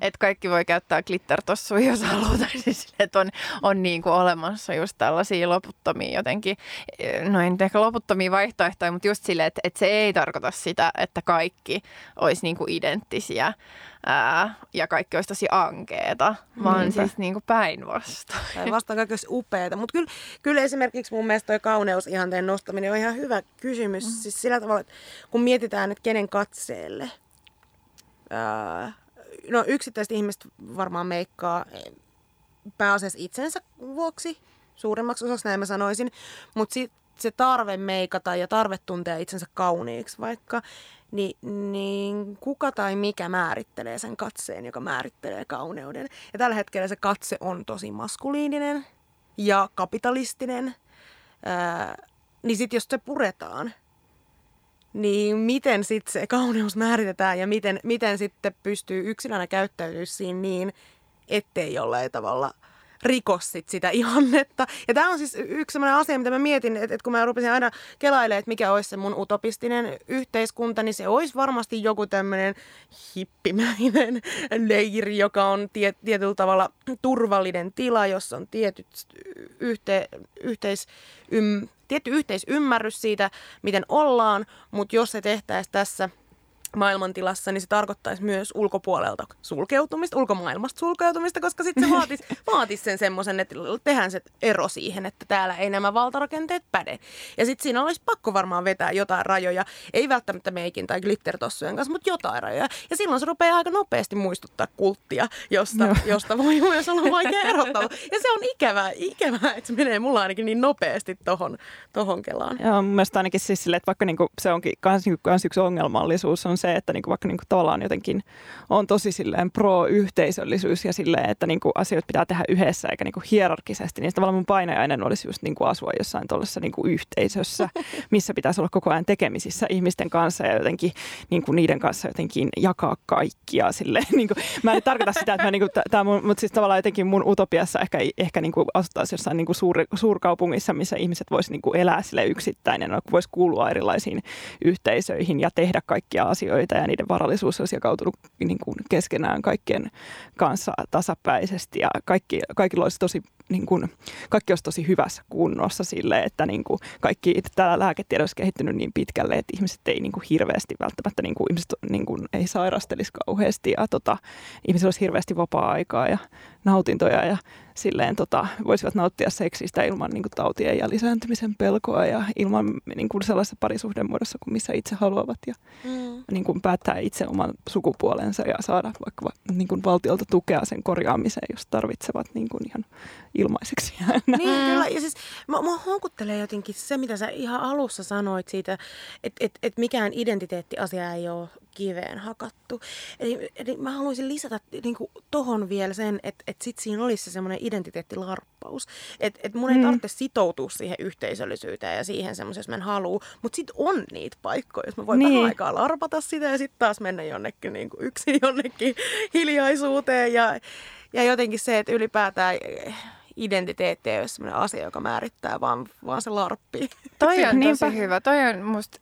Että kaikki voi käyttää glittertossuja, jos haluaa. Siis että on, on niin kuin olemassa just tällaisia loputtomia jotenkin, no en ehkä loputtomia vaihtoehtoja, mutta just silleen, että, että se ei tarkoita sitä, että kaikki olisi niin kuin identtisiä ää, ja kaikki olisi tosi ankeeta, vaan Niinpä. siis niin päinvastoin. Päinvastoin kaikki olisi upeata. Mutta kyllä, kyllä esimerkiksi mun mielestä toi kauneusihanteen nostaminen on ihan hyvä kysymys. Mm. Siis sillä tavalla, että kun mietitään, että kenen katseelle. Ää, no yksittäiset ihmiset varmaan meikkaa pääasiassa itsensä vuoksi, suurimmaksi osaksi näin mä sanoisin. Mutta se tarve meikata ja tarve tuntea itsensä kauniiksi vaikka, niin, niin kuka tai mikä määrittelee sen katseen, joka määrittelee kauneuden. Ja tällä hetkellä se katse on tosi maskuliininen ja kapitalistinen. Ää, niin sitten jos se puretaan, niin miten sitten se kauneus määritetään ja miten, miten sitten pystyy yksilönä käyttäytyä siinä niin, ettei jollain tavalla – rikos sit sitä ihannetta. Ja tämä on siis yksi sellainen asia, mitä mä mietin, että, että kun mä rupesin aina kelailemaan, että mikä olisi se mun utopistinen yhteiskunta, niin se olisi varmasti joku tämmöinen hippimäinen leiri, joka on tie, tietyllä tavalla turvallinen tila, jossa on tietyt yhte, yhteis, ym, tietty yhteisymmärrys siitä, miten ollaan, mutta jos se tehtäisiin tässä – maailmantilassa, niin se tarkoittaisi myös ulkopuolelta sulkeutumista, ulkomaailmasta sulkeutumista, koska sitten se vaatisi, vaatis sen semmoisen, että tehdään se ero siihen, että täällä ei nämä valtarakenteet päde. Ja sitten siinä olisi pakko varmaan vetää jotain rajoja, ei välttämättä meikin tai glittertossujen kanssa, mutta jotain rajoja. Ja silloin se rupeaa aika nopeasti muistuttaa kulttia, josta, josta voi myös olla vaikea erottaa. Ja se on ikävää, ikävää, että se menee mulla ainakin niin nopeasti tohon, tohon kelaan. Joo, mun mielestä ainakin siis sille, että vaikka niinku se onkin kans, niinku, kans yksi ongelmallisuus on se, että niinku vaikka niinku tavallaan jotenkin on tosi silleen pro-yhteisöllisyys ja silleen, että niinku asioita pitää tehdä yhdessä eikä niinku hierarkisesti, niin tavallaan mun painajainen olisi just niinku asua jossain tuollaisessa niinku yhteisössä, missä pitäisi olla koko ajan tekemisissä ihmisten kanssa ja jotenkin niinku niiden kanssa jotenkin jakaa kaikkia silleen. Niinku, mä en tarkoita sitä, että mä niinku, tää mun, mutta siis tavallaan jotenkin mun utopiassa ehkä, ehkä niinku asuttaisiin jossain niinku suur, suurkaupungissa, missä ihmiset voisivat niinku elää sille yksittäin ja voisi kuulua erilaisiin yhteisöihin ja tehdä kaikkia asioita asioita ja niiden varallisuus olisi jakautunut niin kuin keskenään kaikkien kanssa tasapäisesti ja kaikki, kaikilla olisi tosi niin kuin, kaikki olisi tosi hyvässä kunnossa sille, että niin kuin, kaikki täällä lääketiede olisi kehittynyt niin pitkälle, että ihmiset ei niin kuin, hirveästi välttämättä, niin kuin, ihmiset niin kuin, ei sairastelisi kauheasti ja tota, ihmisillä olisi hirveästi vapaa-aikaa ja nautintoja ja silleen tota, voisivat nauttia seksistä ilman niin kuin, tautien ja lisääntymisen pelkoa ja ilman niin kuin, sellaisessa parisuhdemuodossa kuin missä itse haluavat ja mm. niin kuin, päättää itse oman sukupuolensa ja saada vaikka niin kuin, valtiolta tukea sen korjaamiseen, jos tarvitsevat niin kuin, ihan ilmaiseksi. Niin, kyllä. Ja siis mä, mä houkuttelee jotenkin se, mitä sä ihan alussa sanoit siitä, että et, et mikään identiteettiasia ei ole kiveen hakattu. Eli, eli mä haluaisin lisätä niin kuin, tohon vielä sen, että, että sit siinä olisi se semmoinen identiteettilarppaus. Että, että mun ei mm. tarvitse sitoutua siihen yhteisöllisyyteen ja siihen semmoiseen, jos mä en halua. Mutta sitten on niitä paikkoja, jos mä voin niin. vähän aikaa larpata sitä ja sitten taas mennä jonnekin niin kuin yksin jonnekin hiljaisuuteen. Ja, ja jotenkin se, että ylipäätään identiteetti ei ole sellainen asia, joka määrittää, vaan, vaan se larppi. Toi on tosi hyvä. Toi on musta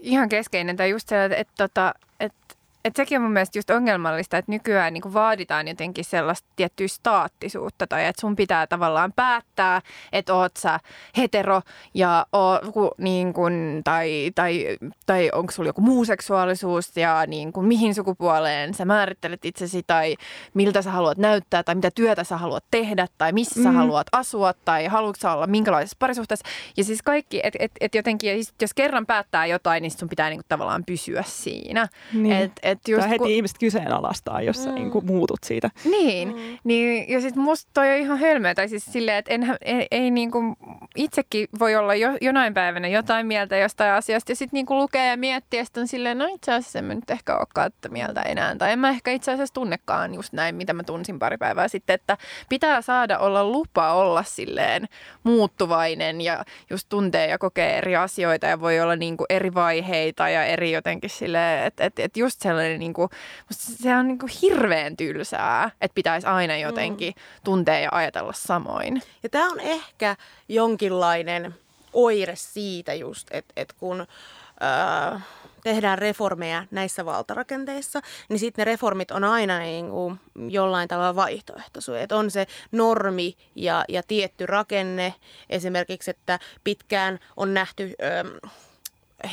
ihan keskeinen. Tai just se, että, että, että, että et sekin on mun mielestä just ongelmallista, että nykyään niin vaaditaan jotenkin sellaista tiettyä staattisuutta tai että sun pitää tavallaan päättää, että oot sä hetero ja o, niin kuin, tai, tai, tai onko sulla joku muu seksuaalisuus ja niin kuin, mihin sukupuoleen sä määrittelet itsesi tai miltä sä haluat näyttää tai mitä työtä sä haluat tehdä tai missä mm. sä haluat asua tai haluatko sä olla minkälaisessa parisuhteessa. Ja siis kaikki, että et, et jotenkin, jos kerran päättää jotain, niin sun pitää niin kuin, tavallaan pysyä siinä. Niin. Et, et just, tai heti kun... ihmiset kyseenalaistaa, jos mm. sä niin kuin muutut siitä. Niin, mm. niin ja sitten musta toi on ihan hölmöä. Tai siis silleen, että enhän, ei, ei niin kuin, itsekin voi olla jo, jonain päivänä jotain mieltä jostain asiasta ja sitten niin kuin lukee ja miettii ja sitten on silleen, no itse asiassa en mä nyt ehkä olekaan mieltä enää. Tai en mä ehkä itse asiassa tunnekaan just näin, mitä mä tunsin pari päivää sitten, että pitää saada olla lupa olla silleen muuttuvainen ja just tuntee ja kokee eri asioita ja voi olla niin kuin eri vaiheita ja eri jotenkin silleen, että, että, että just sellainen niin kuin, se on niin kuin hirveän tylsää, että pitäisi aina jotenkin mm. tuntea ja ajatella samoin. Ja tämä on ehkä jonkinlainen oire siitä just, että, että kun... Öö, tehdään reformeja näissä valtarakenteissa, niin sitten ne reformit on aina niin kuin jollain tavalla vaihtoehtoisuus. Että on se normi ja, ja tietty rakenne, esimerkiksi, että pitkään on nähty ö,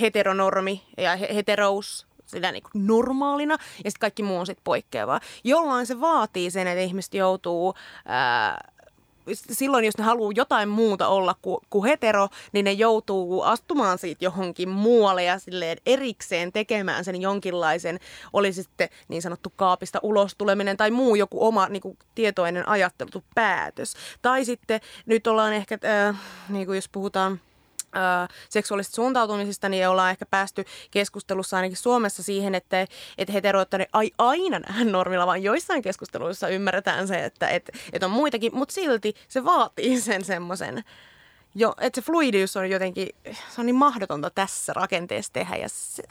heteronormi ja heterous sitä niin kuin normaalina ja sitten kaikki muu on sitten poikkeavaa. Jollain se vaatii sen, että ihmiset joutuu... Ää, silloin, jos ne haluaa jotain muuta olla kuin, kuin hetero, niin ne joutuu astumaan siitä johonkin muualle ja silleen erikseen tekemään sen jonkinlaisen, oli sitten niin sanottu kaapista ulos tuleminen tai muu joku oma niin kuin, tietoinen ajatteltu päätös. Tai sitten nyt ollaan ehkä, äh, niin kuin jos puhutaan seksuaalisesta suuntautumisesta, niin ollaan ehkä päästy keskustelussa ainakin Suomessa siihen, että, että heteroit ei aina nähdä normilla, vaan joissain keskusteluissa ymmärretään se, että, että, että on muitakin, mutta silti se vaatii sen semmoisen, jo, että se fluidius on jotenkin, se on niin mahdotonta tässä rakenteessa tehdä ja se,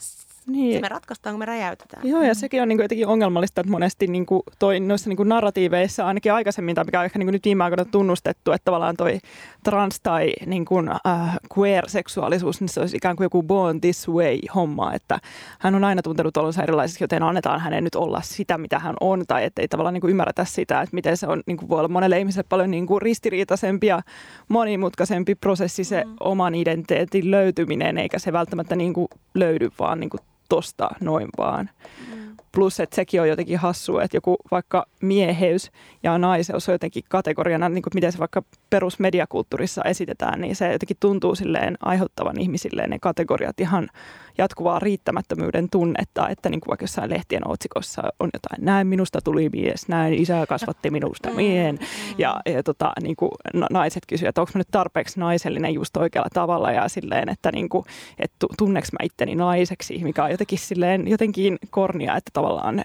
niin. Se me ratkaistaan, kun me räjäytetään. Joo, ja sekin on niin kuin jotenkin ongelmallista, että monesti niin kuin toi, noissa niin kuin narratiiveissa ainakin aikaisemmin, tai mikä on ehkä niin kuin nyt viime aikoina tunnustettu, että tavallaan toi trans- tai niin kuin, äh, queer-seksuaalisuus, niin se olisi ikään kuin joku born this way-homma, että hän on aina tuntenut olonsa erilaisiksi, joten annetaan hänen nyt olla sitä, mitä hän on, tai ettei tavallaan niin kuin ymmärretä sitä, että miten se on, niin kuin voi olla monelle ihmiselle paljon niin kuin ristiriitaisempi ja monimutkaisempi prosessi se mm. oman identiteetin löytyminen, eikä se välttämättä niin kuin löydy vaan niin kuin tosta noin vaan. Mm. Plus, että sekin on jotenkin hassua, että joku vaikka mieheys ja naiseus on jotenkin kategoriana, niin kuin miten se vaikka perusmediakulttuurissa esitetään, niin se jotenkin tuntuu silleen aiheuttavan ihmisille ne kategoriat ihan jatkuvaa riittämättömyyden tunnetta, että niin kuin vaikka jossain lehtien otsikossa on jotain, näin minusta tuli mies, näin isä kasvatti minusta miehen, ja, ja tota, niin kuin naiset kysyvät, että onko nyt tarpeeksi naisellinen just oikealla tavalla, ja silleen, että, niin kuin, että tunneks mä itteni naiseksi, mikä on jotenkin silleen jotenkin kornia, että tavallaan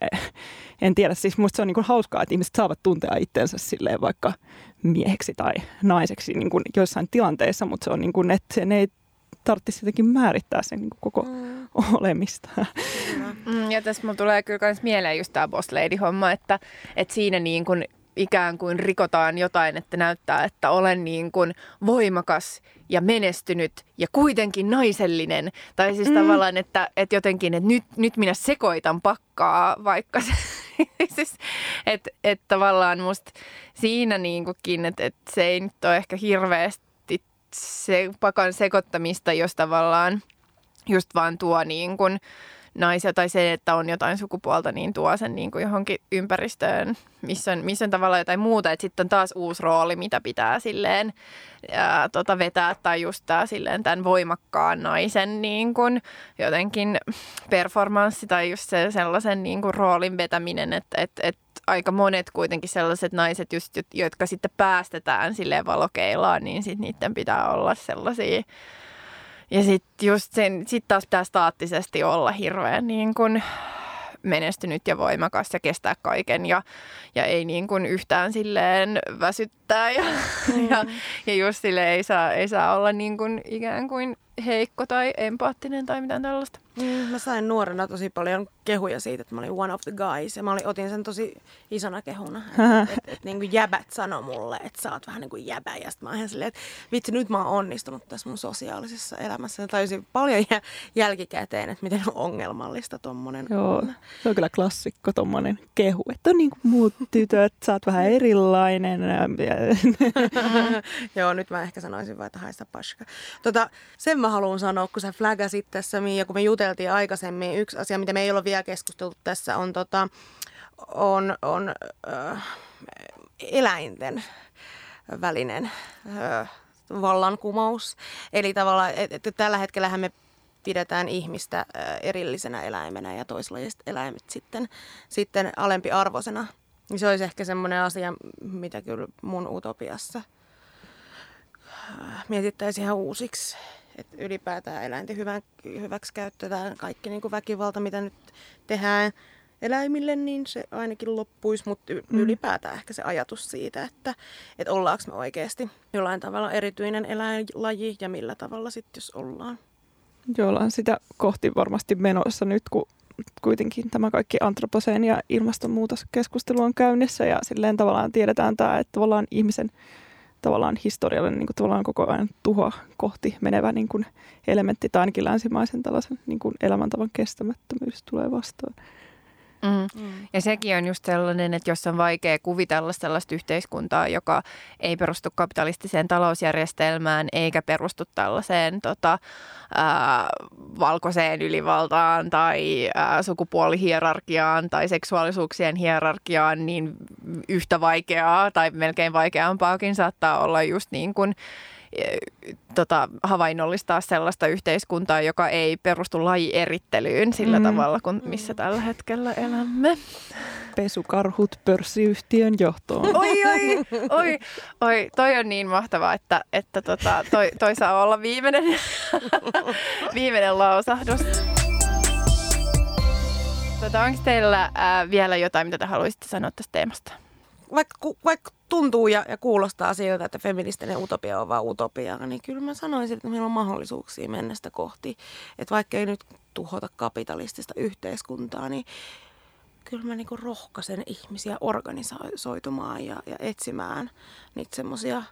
en tiedä, siis musta se on niin kuin hauskaa, että ihmiset saavat tuntea itsensä silleen vaikka mieheksi tai naiseksi niin kuin joissain tilanteissa, mutta se on niin kuin, että ne ei tarvitsisi jotenkin määrittää sen niin koko mm. olemista. Mm, ja tässä mulla tulee kyllä myös mieleen just tämä boss lady-homma, että, että siinä niin kuin ikään kuin rikotaan jotain, että näyttää, että olen niin kuin voimakas ja menestynyt ja kuitenkin naisellinen. Tai siis mm. tavallaan, että, että jotenkin, että nyt, nyt minä sekoitan pakkaa, vaikka se siis, että et tavallaan musta siinä niinkukin, että et se ei nyt ole ehkä hirveästi se pakan sekoittamista, jos tavallaan just vaan tuo niin kuin, naisia tai se, että on jotain sukupuolta, niin tuo sen niin kuin johonkin ympäristöön, missä on, missä on tavallaan jotain muuta. Että sitten on taas uusi rooli, mitä pitää silleen ää, tota vetää tai just tää, silleen tämän voimakkaan naisen niin kuin jotenkin performanssi tai just se, sellaisen niin kuin roolin vetäminen, että et, et aika monet kuitenkin sellaiset naiset, just, jotka sitten päästetään silleen valokeilaan, niin sitten niiden pitää olla sellaisia ja sitten just sen, sit taas pitää staattisesti olla hirveän niin kun menestynyt ja voimakas ja kestää kaiken ja, ja ei niin kuin yhtään silleen väsyttää ja, mm. ja, ja just sille ei saa, ei saa olla niin kuin ikään kuin heikko tai empaattinen tai mitään tällaista. Mm, mä sain nuorena tosi paljon kehuja siitä, että mä olin one of the guys. Ja mä olin, otin sen tosi isona kehuna. Että et, et, et, niin jäbät sano mulle, että sä oot vähän niin kuin jäbä. Ja sitten mä oon silleen, että vitsi, nyt mä oon onnistunut tässä mun sosiaalisessa elämässä. Ja tajusin paljon jälkikäteen, että miten ongelmallista tommonen Joo, on. se on kyllä klassikko tommonen kehu, että on niin kuin muut tytöt, sä oot vähän erilainen. Joo, nyt mä ehkä sanoisin vaan, että haista paska. Tota, sen mä haluan sanoa, kun sä flagasit tässä, ja kun me juteltiin aikaisemmin, yksi asia, mitä me ei ole vielä keskusteltu tässä, on, tota, on, on äh, eläinten välinen äh, vallankumous. Eli tavallaan, että et, tällä hetkellä me pidetään ihmistä äh, erillisenä eläimenä ja toislajiset eläimet sitten, sitten alempi arvoisena. Niin se olisi ehkä semmoinen asia, mitä kyllä mun utopiassa äh, mietittäisiin ihan uusiksi että ylipäätään eläinten hyvän, hyväksi käytetään kaikki niin kuin väkivalta, mitä nyt tehdään eläimille, niin se ainakin loppuisi, mutta mm. ylipäätään ehkä se ajatus siitä, että, että ollaanko me oikeasti jollain tavalla erityinen eläinlaji ja millä tavalla sitten, jos ollaan. Joo, ollaan sitä kohti varmasti menossa nyt, kun kuitenkin tämä kaikki antroposeen ja ilmastonmuutoskeskustelu on käynnissä ja silleen tavallaan tiedetään tämä, että tavallaan ihmisen tavallaan historiallinen niin kuin tavallaan koko ajan tuhoa kohti menevä niin kuin elementti tai ainakin länsimaisen tällaisen niin kuin elämäntavan kestämättömyys tulee vastaan. Mm. Mm. Ja sekin on just sellainen, että jos on vaikea kuvitella sellaista yhteiskuntaa, joka ei perustu kapitalistiseen talousjärjestelmään eikä perustu tällaiseen tota, ää, valkoiseen ylivaltaan tai ää, sukupuolihierarkiaan tai seksuaalisuuksien hierarkiaan, niin yhtä vaikeaa tai melkein vaikeampaakin saattaa olla just niin kuin tota, havainnollistaa sellaista yhteiskuntaa, joka ei perustu lajierittelyyn sillä mm. tavalla kuin missä tällä hetkellä elämme. Pesukarhut pörssiyhtiön johtoon. Oi, oi, oi, oi, toi on niin mahtavaa, että, että tota, toi, toi saa olla viimeinen, viimeinen lausahdus. Tota, onko teillä ää, vielä jotain, mitä te haluaisitte sanoa tästä teemasta? Vaikka, vaikka tuntuu ja, ja kuulostaa siltä, että feministinen utopia on vain utopia, niin kyllä mä sanoisin, että meillä on mahdollisuuksia mennä sitä kohti. Että vaikka ei nyt tuhota kapitalistista yhteiskuntaa, niin kyllä mä niinku rohkaisen ihmisiä organisoitumaan ja, ja etsimään niitä semmoisia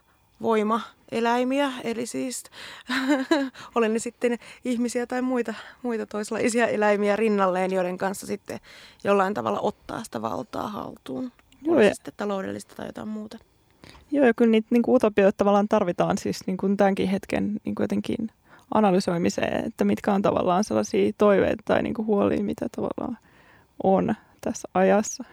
voimaeläimiä, eli siis olen ne sitten ihmisiä tai muita, muita toislaisia eläimiä rinnalleen, joiden kanssa sitten jollain tavalla ottaa sitä valtaa haltuun. Joo, ja... sitten taloudellista tai jotain muuta. Joo, ja kyllä niitä niin kuin utopioita tavallaan tarvitaan siis niin kuin tämänkin hetken niin kuin jotenkin analysoimiseen, että mitkä on tavallaan sellaisia toiveita tai niin kuin huolia, mitä tavallaan on tässä ajassa.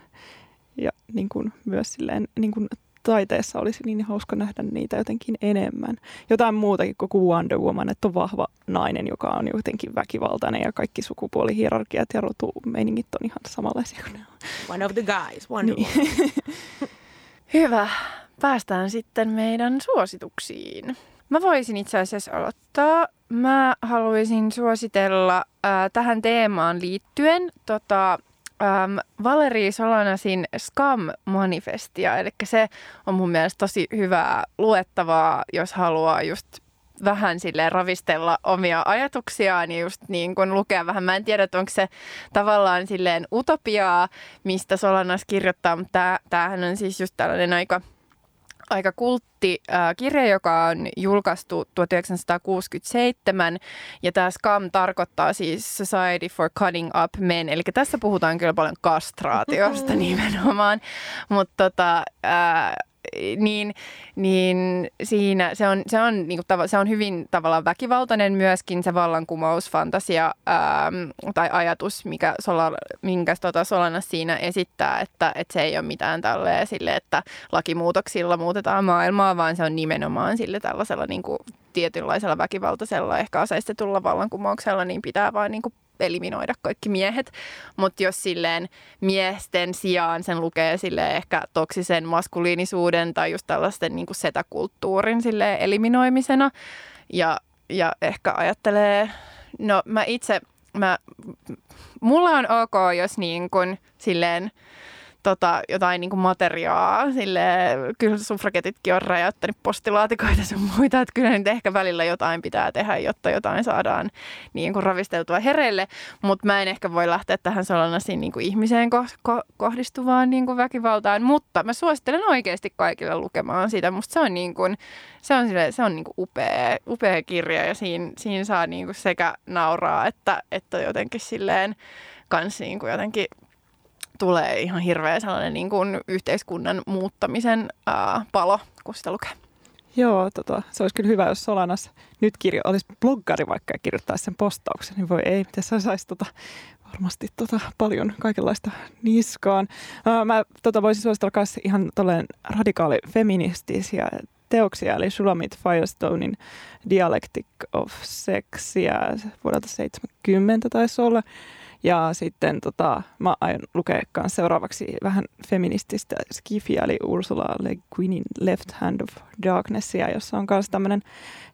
Ja niin kuin myös silleen, niin kuin taiteessa olisi niin hauska nähdä niitä jotenkin enemmän. Jotain muutakin kuin Wonder Woman, että on vahva nainen, joka on jotenkin väkivaltainen ja kaikki sukupuolihierarkiat ja rotumeiningit on ihan samanlaisia kuin ne on. One of the guys, Wonder niin. Hyvä. Päästään sitten meidän suosituksiin. Mä voisin itse asiassa aloittaa. Mä haluaisin suositella äh, tähän teemaan liittyen tota, ähm, Valeri Solanasin Scam-manifestia. Eli se on mun mielestä tosi hyvää luettavaa, jos haluaa just vähän sille ravistella omia ajatuksiaan ja just niin kun lukea vähän. Mä en tiedä, onko se tavallaan silleen utopiaa, mistä Solanas kirjoittaa, mutta tämähän on siis just tällainen aika aika kultti äh, kirja, joka on julkaistu 1967 ja tämä SCAM tarkoittaa siis Society for Cutting Up Men, eli tässä puhutaan kyllä paljon kastraatiosta nimenomaan, mutta tota, äh, niin, niin siinä se on, se on, niin kuin, se on hyvin tavallaan väkivaltainen myöskin se vallankumousfantasia ää, tai ajatus, mikä Sola, minkä tota Solana siinä esittää, että, että se ei ole mitään tälleen sille, että lakimuutoksilla muutetaan maailmaa, vaan se on nimenomaan sille tällaisella niin kuin, tietynlaisella väkivaltaisella, ehkä aseistetulla vallankumouksella, niin pitää vaan niin kuin, eliminoida kaikki miehet, mutta jos silleen miesten sijaan sen lukee silleen ehkä toksisen maskuliinisuuden tai just tällaisten niin kuin setäkulttuurin silleen eliminoimisena ja, ja ehkä ajattelee, no mä itse, mä, mulla on ok, jos niin kuin silleen tota, jotain niin materiaa. Sille, kyllä suffragetitkin on räjäyttänyt postilaatikoita sun muita, että kyllä nyt ehkä välillä jotain pitää tehdä, jotta jotain saadaan niin kuin ravisteltua hereille. Mutta mä en ehkä voi lähteä tähän Solanasiin niin kuin ihmiseen ko- ko- kohdistuvaan niin kuin väkivaltaan, mutta mä suosittelen oikeasti kaikille lukemaan sitä. Musta se on, niin kuin, se on, sille, se on niin kuin upea, upea kirja ja siinä, siinä saa niin kuin sekä nauraa että, että jotenkin silleen kans niin kuin jotenkin tulee ihan hirveä sellainen niin kuin yhteiskunnan muuttamisen ää, palo, kun sitä lukee. Joo, tota, se olisi kyllä hyvä, jos Solanas nyt kirjo, olisi bloggari vaikka ja kirjoittaisi sen postauksen, niin voi ei, miten sä saisi tota, varmasti tota, paljon kaikenlaista niskaan. Ää, mä tota, voisin suositella myös ihan radikaali feministisiä teoksia, eli Shulamit Firestonein Dialectic of Sex ja vuodelta 70 taisi olla. Ja sitten tota, mä aion lukea seuraavaksi vähän feminististä skifia, eli Ursula Le Guinin Left Hand of Darknessia, jossa on myös tämmöinen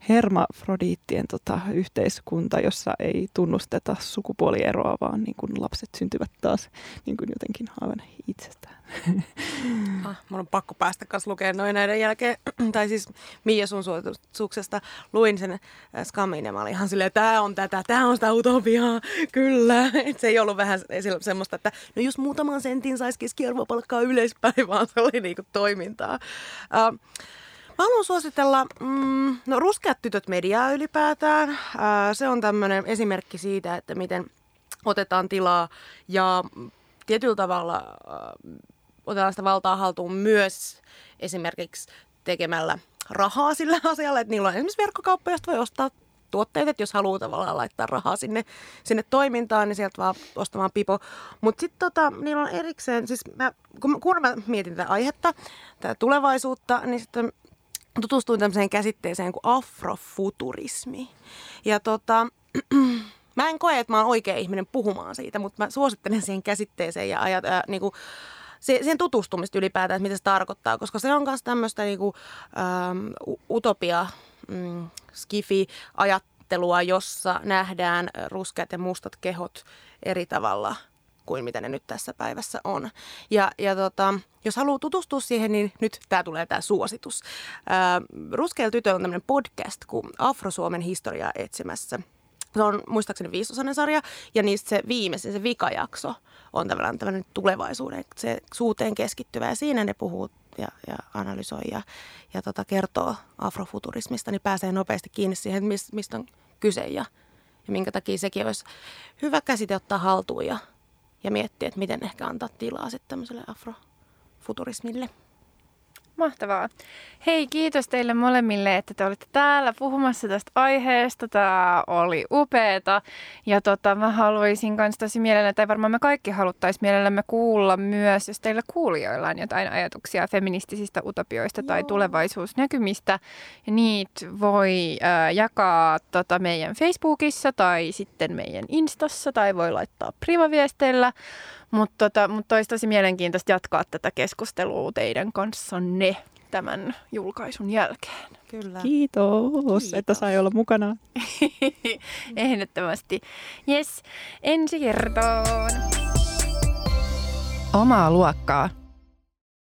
hermafrodiittien tota, yhteiskunta, jossa ei tunnusteta sukupuolieroa, vaan niin kuin lapset syntyvät taas niin kuin jotenkin aivan itsestään. Ah, mun on pakko päästä kanssa lukemaan noin näiden jälkeen. tai siis Mia sun suosituksesta luin sen äh, Skamin ja mä olin ihan silleen, tää on tätä, tää on sitä utopiaa, kyllä. Et se ei ollut vähän semmoista, että no jos muutaman sentin saisi keskiarvopalkkaa ylöspäin, vaan se oli niinku toimintaa. Uh, Mä haluan suositella, mm, no Ruskeat tytöt mediaa ylipäätään. Uh, se on tämmöinen esimerkki siitä, että miten otetaan tilaa ja tietyllä tavalla otetaan sitä valtaa haltuun myös esimerkiksi tekemällä rahaa sillä asialla, että niillä on esimerkiksi verkkokauppa, josta voi ostaa tuotteet, että jos haluaa tavallaan laittaa rahaa sinne, sinne toimintaan, niin sieltä vaan ostamaan pipo. Mutta sitten tota, niillä on erikseen, siis mä, kun, kun mä mietin tätä aihetta, tätä tulevaisuutta, niin sitten tutustuin tämmöiseen käsitteeseen kuin afrofuturismi. Ja tota, mä en koe, että mä oon oikea ihminen puhumaan siitä, mutta mä suosittelen siihen käsitteeseen ja ajat, ää, niinku, siihen tutustumista ylipäätään, että mitä se tarkoittaa, koska se on myös tämmöistä niinku, ähm, utopia, mm, skifi, ajattelua, jossa nähdään ruskeat ja mustat kehot eri tavalla kuin mitä ne nyt tässä päivässä on. Ja, ja tota, jos haluaa tutustua siihen, niin nyt tämä tulee tämä suositus. Äh, Ruskeilla tytö on tämmöinen podcast kuin Afro-Suomen historiaa etsimässä – se on muistaakseni viisosainen sarja, ja niistä se viimeisin, se vikajakso, on tavallaan tämmöinen tulevaisuuden, se suuteen keskittyvä, ja siinä ne puhuu ja, ja analysoi ja, ja tota, kertoo afrofuturismista, niin pääsee nopeasti kiinni siihen, mistä on kyse ja, ja minkä takia sekin olisi hyvä käsite ottaa haltuun ja, ja miettiä, että miten ehkä antaa tilaa sitten tämmöiselle afrofuturismille. Mahtavaa. Hei, kiitos teille molemmille, että te olitte täällä puhumassa tästä aiheesta. Tämä oli upeeta. Ja tota, mä haluaisin myös tosi mielellä, tai varmaan me kaikki haluttaisiin mielellämme kuulla myös, jos teillä kuulijoilla on jotain ajatuksia feministisistä utopioista Joo. tai tulevaisuusnäkymistä. Ja niitä voi äh, jakaa tota, meidän Facebookissa tai sitten meidän Instassa tai voi laittaa privaviesteillä. Mutta tota, mut olisi tosi mielenkiintoista jatkaa tätä keskustelua teidän kanssanne tämän julkaisun jälkeen. Kyllä. Kiitos, Kiitos. että sai olla mukana. Ehdottomasti. Yes, ensi kertaan. Omaa luokkaa